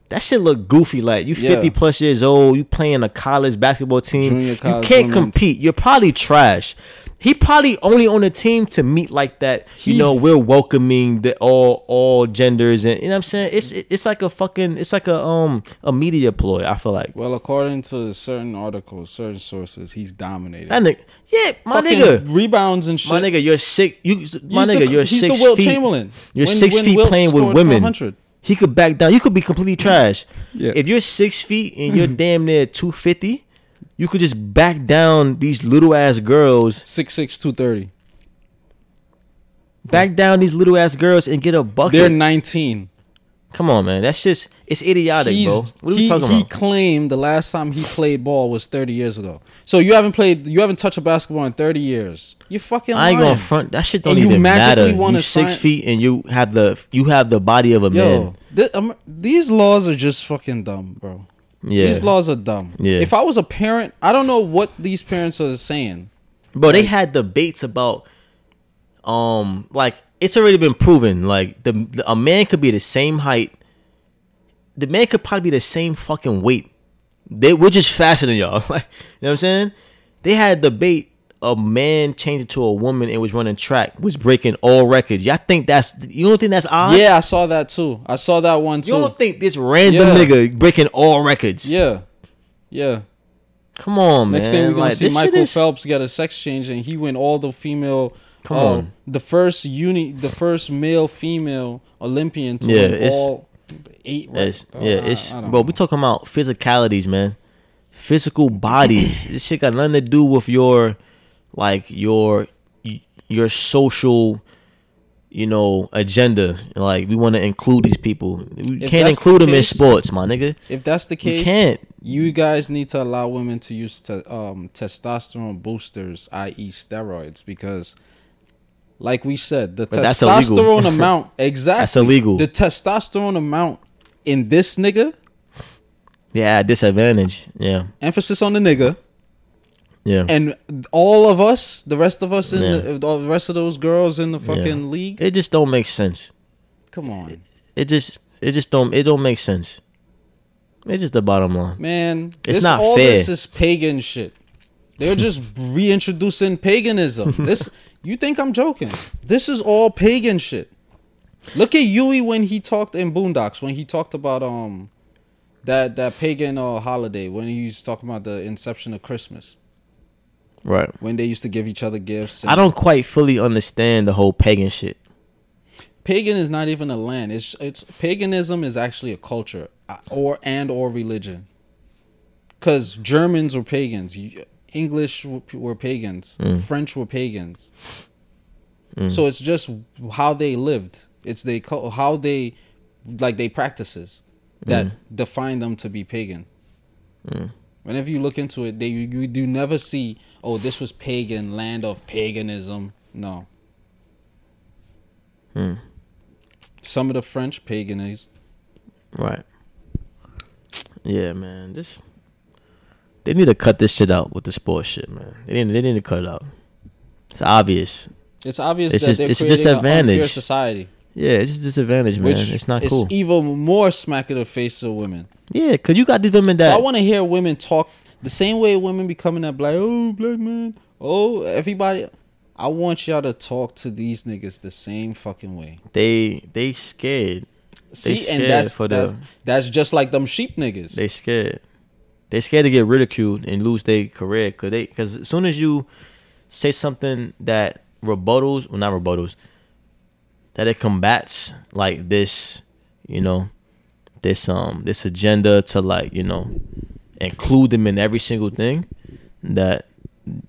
that shit look goofy. Like you Yeah. fifty plus years old, you playing a college basketball team. Junior you can't women's. compete. You're probably trash. He probably only on a team to meet like that. You know, we're welcoming the all all genders, and you know what I'm saying. It's it's like a fucking. It's like a um a media ploy. I feel like Well, according to certain articles, certain sources, he's dominated. that nigga. Yeah, my Fucking nigga. rebounds and shit. My nigga, you're six. You, my He's nigga, the- you're he's six the Wilt feet. Chamberlain. You're When- six when feet Wilt playing with women. 100. He could back down. You could be completely trash. Yeah. If you're six feet and you're damn near two fifty, you could just back down these little ass girls. Six six two thirty. Back down these little ass girls and get a bucket. They're nineteen. Come on, man. That's just it's idiotic, He's- bro. What are we he, talking he claimed the last time he played ball was 30 years ago. So you haven't played, you haven't touched a basketball in 30 years. You fucking I ain't gonna front. That shit don't And you even magically matter. You six sign- feet and you have the you have the body of a Yo, man. th- um, these laws are just fucking dumb, bro. Yeah, These laws are dumb. Yeah. If I was a parent, I don't know what these parents are saying. bro. They had debates about, um, like it's already been proven. Like the, the a man could be the same height. The man could probably be the same fucking weight. They we're just faster than y'all. Like you know what I'm saying? They had a debate. A man changed it to a woman and was running track, was breaking all records. Y'all think that's you don't think that's odd? Yeah, I saw that too. I saw that one too. You don't think this random Yeah. nigga breaking all records? yeah, yeah. Come on, Next man. thing we're gonna Like, see Michael is- Phelps get a sex change, and he win all the female. Come uh, on. the first uni, the first male female Olympian to Yeah, win it's- all eight. It's, right? yeah, Uh, it's I bro. know. We talking about physicalities, man. Physical bodies. this shit got nothing to do with your, like your, your social, you know, agenda. Like we want to include these people. We If can't include the them in sports, my nigga. If that's the You case, can't. You guys need to allow women to use te- um, testosterone boosters, i.e., steroids, because, like we said, the But testosterone amount exactly That's illegal. The testosterone amount in this nigga, Yeah, disadvantage. Yeah, emphasis on the nigga, yeah. and all of us, the rest of us in Yeah. the, the rest of those girls in the Yeah. fucking league. It just don't make sense. Come on, It just, it just don't, it don't make sense. It's just the bottom line. man. It's this, not all fair. this is pagan shit. They're just reintroducing paganism. This you think I'm joking? This is all pagan shit. Look at Huey when he talked in Boondocks when he talked about um that that pagan uh, holiday when he was talking about the inception of Christmas Right. when they used to give each other gifts. I don't quite fully understand the whole pagan shit. pagan is not even a land. It's it's paganism is actually a culture uh, or and or religion. Cuz Germans were pagans, English were, pagans, Mm. French were pagans. So it's just how they lived. It's they how they like they practices that Mm. define them to be pagan. Whenever you look into it, they you, you do never see oh this was pagan land of paganism. No. Hmm. Some of the French paganism. Right. Yeah, man. This they need to cut this shit out with the sports shit, man. They need they need to cut it out. It's obvious. It's obvious It's that just- they're it's a creating an unfair disadvantage. society, Yeah, it's just disadvantage, man. which it's not cool. even more smack in the face of women. yeah, cause you got these women that I want to hear women talk the same way women be coming up like, oh, black man, oh, everybody. I want y'all to talk to these niggas the same fucking way. they they scared. See, scared and that's for that's, the- that's just like them sheep niggas. They scared. They scared to get ridiculed and lose their career. Cause they cause as soon as you say something that rebuttals, well not rebuttals, that it combats like this, you know, this um this agenda to like you know include them in every single thing that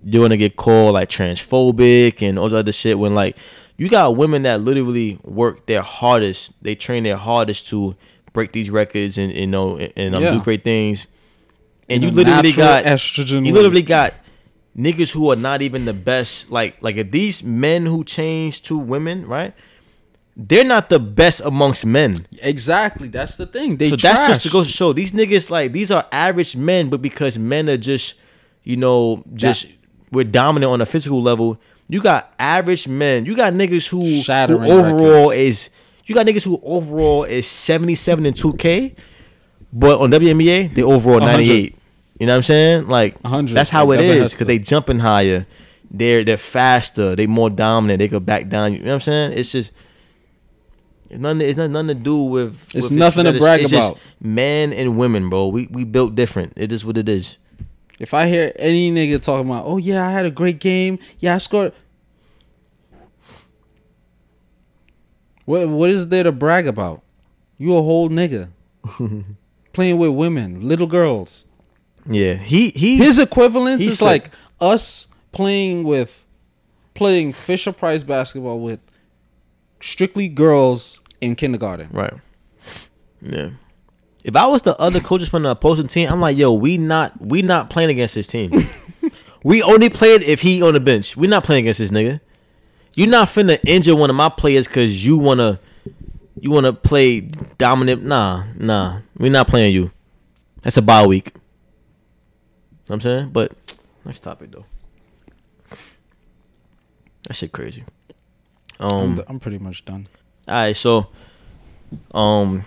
you're gonna get called like transphobic and all the other shit when like you got women that literally work their hardest they train their hardest to break these records and you know and, and um, Yeah. do great things and In you literally got estrogen you literally got niggas who are not even the best like like if these men who change to women right they're not the best amongst men exactly. That's the thing. They so that's just to go to show these niggas like these are average men, but because men are just, you know, just we're dominant on a physical level. You got average men. You got niggas who, who overall records. is. You got niggas who overall is seventy seven and two K, but on WNBA they overall ninety eight. You know what I'm saying? Like 100. that's how Like it is because they jumping higher. They're they're faster. They more dominant. They go back down. You know what I'm saying? It's just. It's nothing. It's not nothing to do with. It's with nothing to brag it's just about. Men and women, bro. We we built different. It is what it is. If I hear any nigga talking about, oh yeah, I had a great game, yeah, I scored. What what is there to brag about? You a whole nigga playing with women, little girls. Yeah, he he. His equivalence is like us playing with playing Fisher Price basketball with strictly girls in kindergarten. right. Yeah. If I was the other coaches from the opposing team, I'm like, yo, we not we not playing against this team. we only played if he on the bench. We not playing against this nigga. You not finna injure one of my players because you wanna you wanna play dominant. Nah, nah. We not playing you. That's a bye week. Know what I'm saying? But next topic though. That shit crazy. Um I'm, I'm pretty much done. all right, so um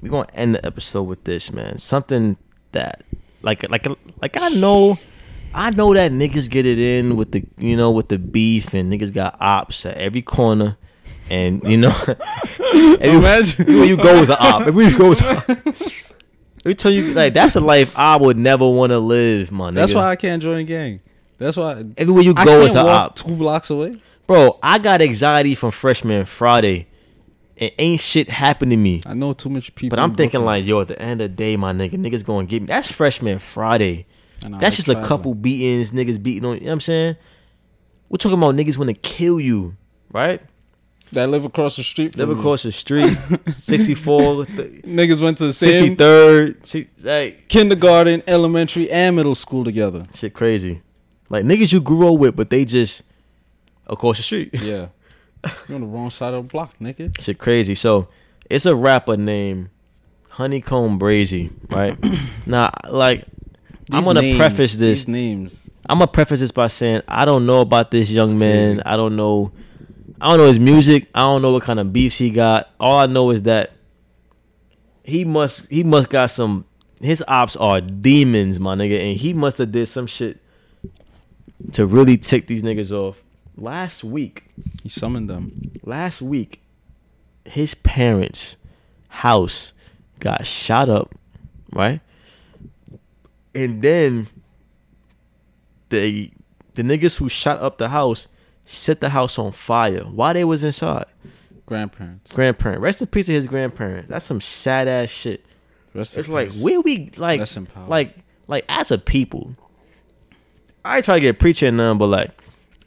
we're gonna end the episode with this, man. Something that like like like I know I know that niggas get it in with the you know with the beef and niggas got ops at every corner and you know Imagine- where you go is an op. Everywhere you go is an op. Let me tell you, like that's a life I would never want to live, my nigga. That's why I can't join a gang. That's why everywhere you go is an op. two blocks away. Bro, I got anxiety from freshman Friday, and ain't shit happened to me. I know too much people. But I'm thinking Brooklyn. like, yo, at the end of the day, my nigga, niggas gonna get me. That's freshman Friday. Know, That's just a couple beatings, niggas beating on. You know what I'm saying? We're talking about niggas want to kill you, right? that live across the street. Live from me. across the street, 64, Niggas went to the same 63rd, si- like kindergarten, elementary, and middle school together. shit crazy. Like niggas you grew up with, but they just across the street. Yeah, you're on the wrong side of the block, nigga. Shit crazy. So it's a rapper named Honeykomb Brazy, right? now, like I'm gonna names- preface this. These names. I'm gonna preface this by saying I don't know about this young It's man. crazy. I don't know. I don't know his music. I don't know what kind of beefs he got. All I know is that he must he must got some. His ops are demons, my nigga, and he must have did some shit to really tick these niggas off. Last week, He summoned them. last week, his parents' house got shot up, right? And then the the niggas who shot up the house set the house on fire while they was inside. Grandparents. Grandparent, rest in peace of his grandparents. That's some sad ass shit. Rest in It's like peace. where we like like like as a people. I try to get preaching none, but like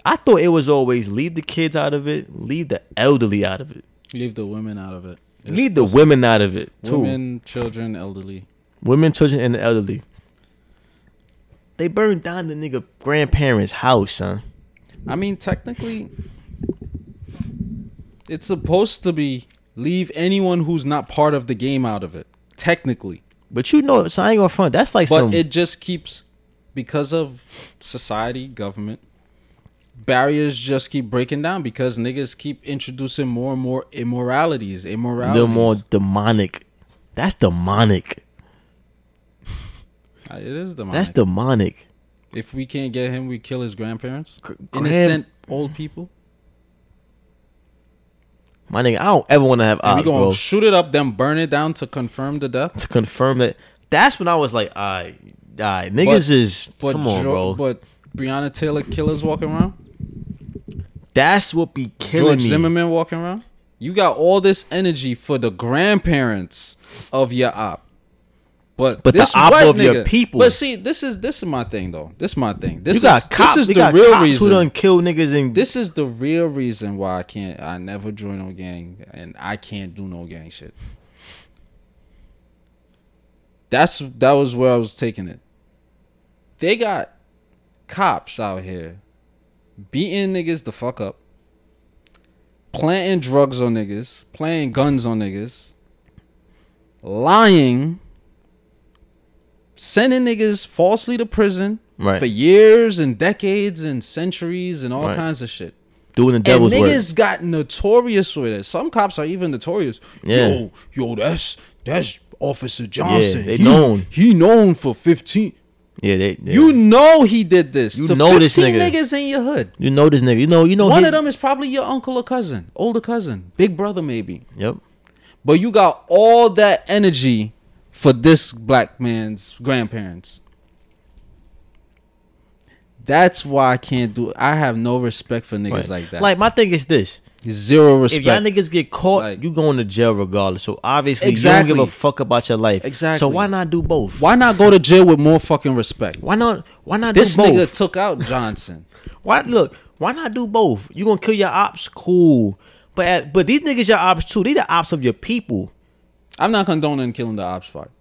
I thought it was always leave the kids out of it, leave the elderly out of it, leave the women out of it. It's leave the women out of it too. Women, children, elderly. Women, children, and the elderly. They burned down the nigga grandparents' house, son. I mean, technically, it's supposed to be leave anyone who's not part of the game out of it. Technically, But you know, so I ain't gonna front. That's like but some. it just keeps because of society, government. Barriers just keep breaking down because niggas keep introducing more and more immoralities, immoralities. little more demonic. That's demonic. Uh, It is demonic. That's demonic. If we can't get him, we kill his grandparents. Gr- Innocent old people. My nigga, I don't ever want to have And we gonna bro. shoot it up, then burn it down to confirm the death. to confirm that. That's when I was like, alright, alright, niggas is But come on, Jo- bro. But Breonna Taylor killers walking around. That's what be killing George me. Zimmerman walking around. You got all this energy for the grandparents of your op. But, But the this op white of your people. But see, this is this is my thing though. This is my thing. This you is got cops. this is the got real cops reason. who done kill niggas and This is the real reason why I can't. I never join no gang, and I can't do no gang shit. That's that was where I was taking it. They got cops out here beating niggas the fuck up, planting drugs on niggas, playing guns on niggas, lying, sending niggas falsely to prison Right. for years and decades and centuries and all Right. kinds of shit. doing the And devil's work. niggas got notorious with it. Some cops are even notorious. Yeah. Yo, yo, that's that's Officer Johnson. they he, known. He known for fifteen. Yeah, they. You know he did this. You to know this nigga. niggas in your hood. you know this nigga. You know. You know. One his- of them is probably your uncle or cousin, older cousin, big brother maybe. Yep. But you got all that energy for this black man's grandparents. That's why I can't do. I have no respect for niggas Right. like that. Like my thing is this: zero respect. if y'all niggas get caught, Like- you going to jail regardless. So obviously, you Exactly. don't give a fuck about your life. Exactly. So why not do both? Why not go to jail with more fucking respect? Why not? Why not This do both? nigga took out Johnson. Why look? Why not do both? You gonna kill your ops? Cool. But at, but these niggas your ops too. They the ops of your people. I'm not condoning killing the ops part.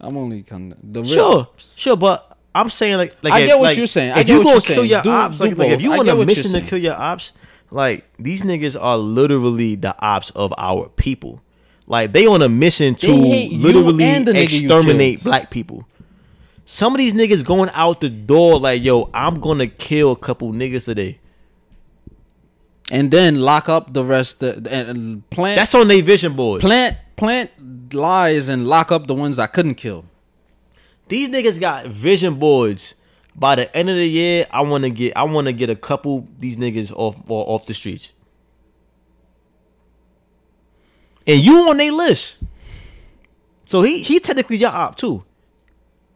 I'm only condoning the real Sure, ops. sure, but I'm saying like, like I get what like, you're saying. I If get you you're kill saying. your Do- ops, do like, like if you want a mission to kill your ops, like these niggas are literally the ops of our people. Like they on a mission to They hate you literally and the nigga you exterminate black people. Some of these niggas going out the door like, yo, I'm gonna kill a couple niggas today. and then lock up the rest. Of, and plant That's on their vision board. plant plant lies and lock up the ones I couldn't kill. These niggas got vision boards. By the end of the year, I want to get I want to get a couple these niggas off or off the streets. And you on their list. So he he technically your op too.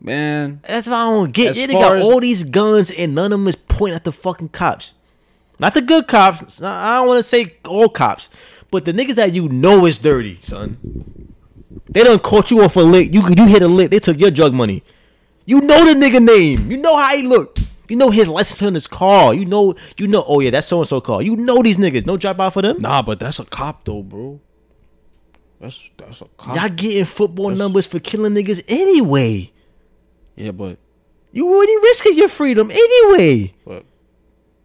Man, That's why I don't get. Yeah, they got all these guns and none of them is pointing at the fucking cops. Not the good cops. I don't want to say all cops, but the niggas that you know is dirty, son. They done caught you off a lick. You you hit a lick. They took your drug money. You know the nigga name. You know how he look. You know his license plate on his car. You know you know. Oh yeah, that's so and so car. You know these niggas. No drop out for them. nah, but that's a cop though, bro. That's that's a cop. Y'all getting football That's- numbers for killing niggas anyway. yeah, but You already risking your freedom anyway. but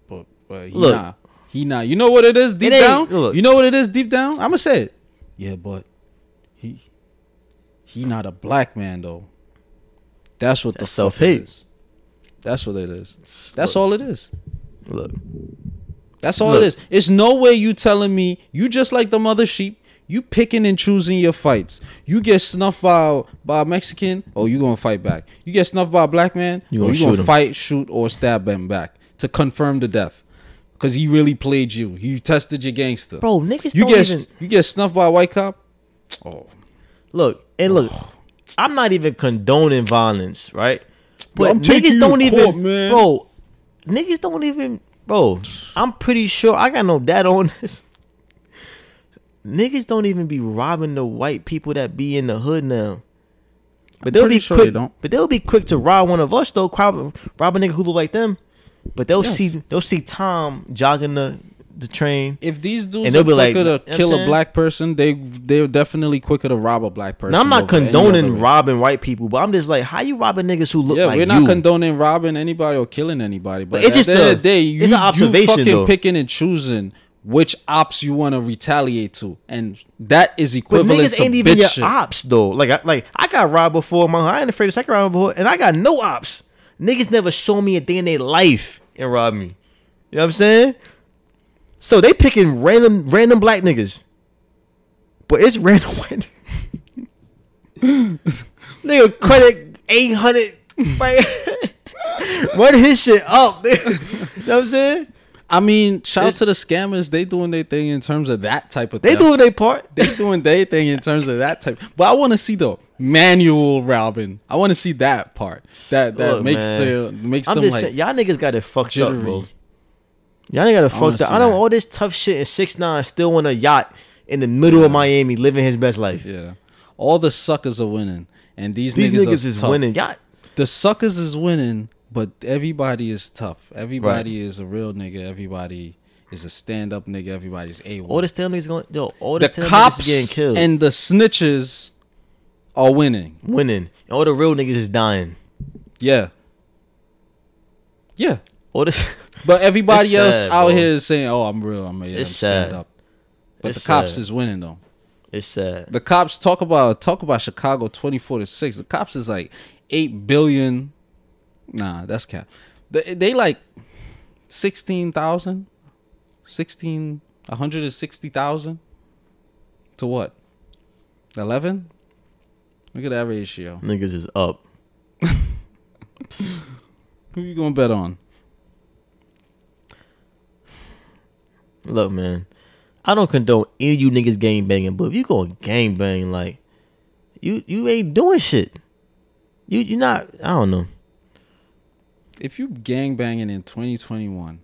but but he Look. not. He not. You know what it is deep ain't- down. look. You know what it is deep down. I'm gonna say it. Yeah, but he he not a black man though. That's what That's the self-hate. is. That's what it is. That's all it is. Look. That's all Look. it is. It's no way you telling me you just like the mother sheep. You picking and choosing your fights. You get snuffed by by a Mexican, oh you gonna fight back. You get snuffed by a black man, You you gonna you gonna him. fight, shoot, or stab him back to confirm the death. Cause he really played you. He tested your gangster. Bro, niggas you don't get even you get snuffed by a white cop. Oh, look and look. Oh. I'm not even condoning violence, right? But niggas don't even, court, bro. Niggas don't even, bro. I'm pretty sure I got no data on this. Niggas don't even be robbing the white people that be in the hood now. But they'll be sure quick. they. But they'll be quick to rob one of us though. Rob, rob a nigga who look like them. But they'll Yes. see they'll see Tom jogging the the train. if these dudes And are they'll be like, quicker you know to kill a black person, they they're definitely quicker to rob a black person. Now I'm not condoning robbing white people, but I'm just like, how you robbing niggas who look yeah, like we're not you? condoning robbing anybody or killing anybody, but, But it's at just the end a- of the day, you, it's an observation, you fucking though. picking and choosing which ops you want to retaliate to, and that is equivalent. But equivalent niggas to ain't even bitch your shit. ops though. Like, I, like I got robbed before. My I ain't afraid to second round before, and I got no ops. Niggas never show me a day in their life and rob me. You know what I'm saying? So they picking random random black niggas, but it's random white. Nigga credit eight hundred. Right? Run his shit up. nigga. you know what I'm saying? I mean, shout out to the scammers. They doing their thing in terms of that type of. They theft. doing their part. They doing their thing in terms of that type. But I want to see the manual robbing. I want to see that part. That that Look, makes man. their makes I'm them just like saying, y'all niggas got it fucked up, bro. Y'all niggas got it I wanna fucked up. see I know that. all this tough shit and six nine still on a yacht in the middle of Miami living his best life. Yeah, all the suckers are winning, and these, These niggas, niggas is tough. winning. Y'all, The suckers is winning, but everybody is tough. Everybody is a real nigga. Everybody is a stand up nigga. Everybody's a all this tail niggas going, yo, all The this niggas cops is getting killed and the snitches are winning. winning. And all the real niggas is dying. Yeah, yeah. All this, But everybody else out bro. here is saying, "Oh, I'm real. I'm, yeah, I'm stand sad. up." But It's the cops sad. is winning though. it's sad. The cops talk about talk about Chicago twenty four to six. The cops is like eight billion. Nah, that's cap. They, they like sixteen thousand, sixteen, one hundred and sixty thousand. To what? Eleven. Look at that ratio. Niggas is up. Who you gonna bet on? Look, man, I don't condone any of you niggas gang banging, but if you going gang bang, like you you ain't doing shit. You you not. I don't know. If you gang banging in twenty twenty one.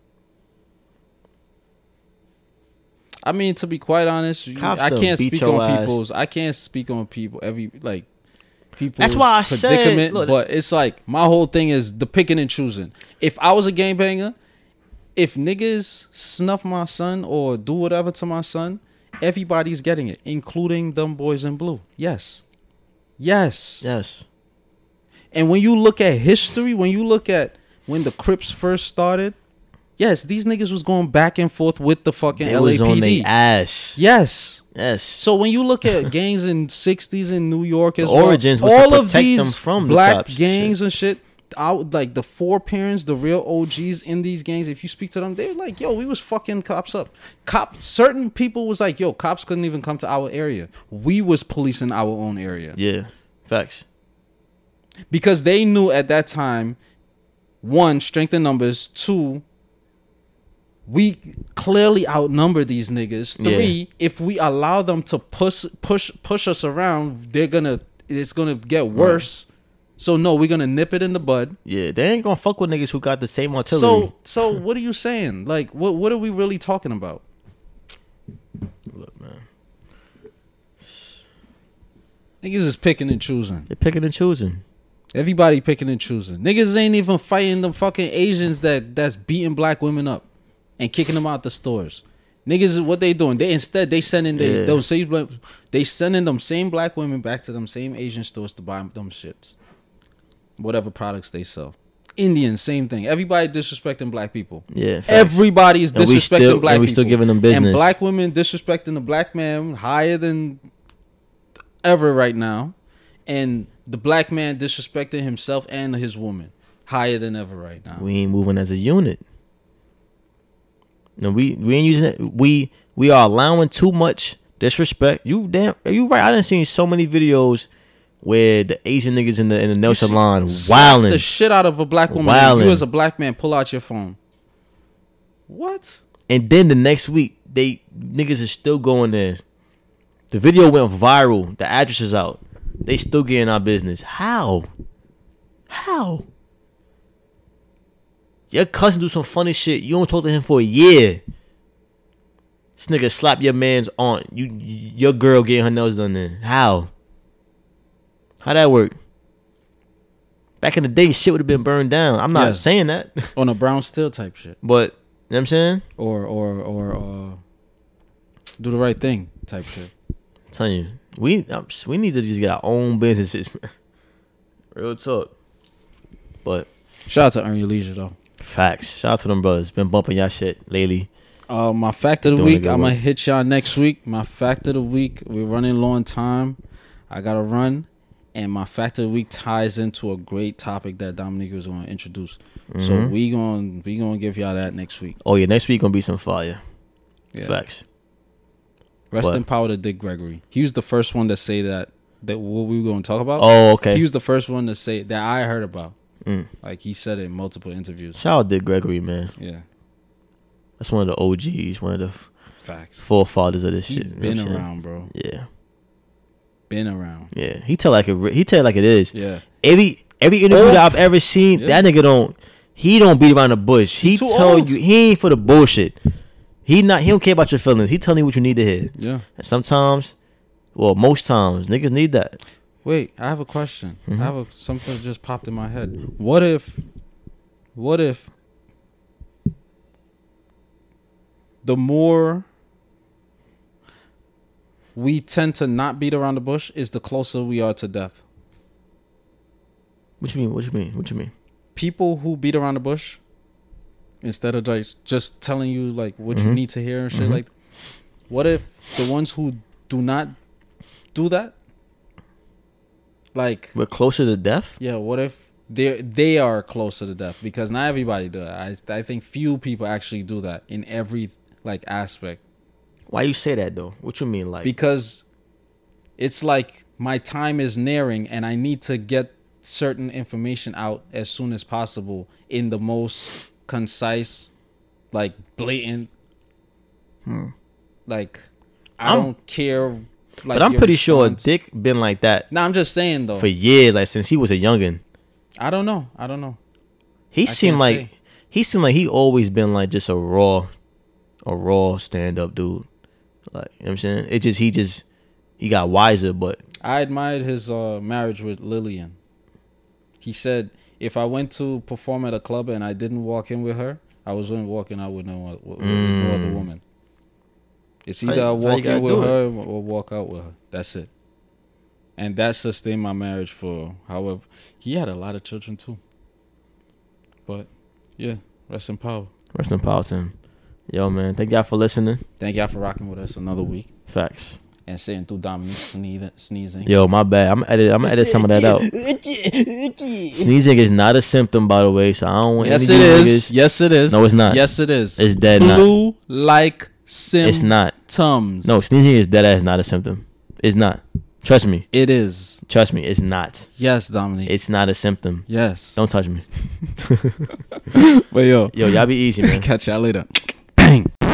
I mean, to be quite honest, you- I can't speak on people's. I can't speak on people every like people. That's why I said- predicament. look- but it's like my whole thing is the picking and choosing. If I was a gangbanger, if niggas snuff my son or do whatever to my son, Everybody's getting it, including them boys in blue. Yes. Yes. Yes. And when you look at history, when you look at when the Crips first started, yes, these niggas was going back and forth with the fucking They was on LAPD. their ass. Yes. Yes. So when you look at gangs in '60s in New York as The well, origins all of these from the black cops and gangs and shit, out like the four parents, the real OGs in these gangs. If you speak to them, they're like, "Yo, we was fucking cops up." Cop, certain people was like, "Yo, cops couldn't even come to our area. We was policing our own area Yeah. Facts. because they knew at that time, one, strength in numbers. Two, We clearly outnumber these niggas. Yeah. Three, if we allow them to push push push us around, they're gonna it's gonna get worse. So no, we're gonna nip it in the bud. Yeah. They ain't gonna fuck with niggas who got the same artillery. So so what are you saying? Like what what are we really talking about? Look, man. Niggas is picking and choosing. They're picking and choosing. Everybody picking and choosing. Niggas ain't even fighting the fucking Asians that that's beating black women up and kicking them out the stores. Niggas, what they doing? They instead they sending they Yeah. those same they sending them same black women back to them same Asian stores to buy them shits, whatever products they sell. Indians, same thing. Everybody disrespecting black people. Yeah. facts. Everybody is And we disrespecting still- black and we people. still giving them business. And black women disrespecting the black man higher than ever right now. And the black man disrespecting himself and his woman higher than ever right now. we ain't moving as a unit. No, we we ain't using it. We we are allowing too much disrespect. You damn, are you right. I didn't see so many videos where the Asian niggas in the in the nail salon wilding. the shit out of a black woman. Wildin'. You as a black man, pull out your phone. What? And then the next week, they niggas is still going there. The video went viral. The address is out. They still getting our business. How? How? Your cousin do some funny shit. You don't talk to him for a year. This nigga slap your man's aunt. You, your girl getting her nails done. Then how? How that work? Back in the day, shit would have been burned down. I'm not Yeah. saying that, On a brown steel type shit. but you know what I'm saying. Or or or uh do the right thing type shit. telling you, we we need to just get our own businesses, man. Real talk. But Shout out to Earn Your Leisure though. facts. Shout out to them brothers. Been bumping y'all shit lately. Uh, my fact of the Doing a week. good I'm gonna work. hit y'all next week. My fact of the week. We're running low on time. I gotta run, and my fact of the week ties into a great topic that Dominique was gonna introduce. So Mhm. we gonna we gonna give y'all that next week. Oh yeah, next week gonna be some fire. Yeah. Facts. Rest What? in power to Dick Gregory. He was the first one to say that that what we were gonna talk about. Oh okay. He was the first one to say that I heard about. Mm. Like he said it in multiple interviews. Shout out Dick Gregory, man. Yeah, That's one of the OGs, one of the facts. forefathers of this He shit. you know been around, bro. Yeah, Been around. yeah. He tell like it. He tell like it is. Yeah. Every every interview Old. that I've ever seen, Yeah. that nigga don't. He don't beat around the bush. He too tell old. you he ain't for the bullshit. He not. He don't care about your feelings. He telling you what you need to hear. Yeah. And sometimes, well, most times, niggas need that. Wait, I have a question. Mhm. I have a, something just popped in my head. What if, what if the more we tend to not beat around the bush is the closer we are to death. What you mean? What you mean? What you mean? People who beat around the bush instead of just just telling you like what you Mhm. need to hear and shit Mhm. like what if the ones who do not do that like We're closer to death. Yeah, what if they they are closer to death? Because not everybody does. I I think few people actually do that in every like aspect. Why you say that though? What you mean, like? Because it's like my time is nearing and I need to get certain information out as soon as possible in the most concise, like blatant like I Hmm. I'm- don't care like but I'm your pretty sure. Dick been like that No, I'm just saying though. for years, like since he was a youngin. I don't know. I don't know. He I seemed like say. he seemed like he always been like just a raw, a raw stand up dude. Like you know what I'm saying, it just he just he got wiser, but I admired his uh, marriage with Lillian. He said, if I went to perform at a club and I didn't walk in with her, I was going to walk in out with no, with, with no other Mm. woman. It's either I you walk in with do it. her or walk out with her. That's it. And that sustained my marriage for however he had a lot of children too. But yeah, rest in power. Rest in power to him. Yo, man, thank y'all for listening. Thank y'all for rocking with us another week Facts. and sitting through Dominique sneezing. sneezing. Yo, my bad. I'm edit. I'm edit some of that out. Sneezing is not a symptom, by the way. So I don't want Yes, it is. niggas- Yes, it is. No, it's not. Yes, it is. It's dead. Flu-like symptoms. It's not. Tums. No, sneezing is dead ass not a symptom. It's not. Trust me. It is. Trust me. It's not. Yes, Dominique. It's not a symptom. yes. Don't touch me. But yo, Yo, y'all be easy, man. catch y'all later bang!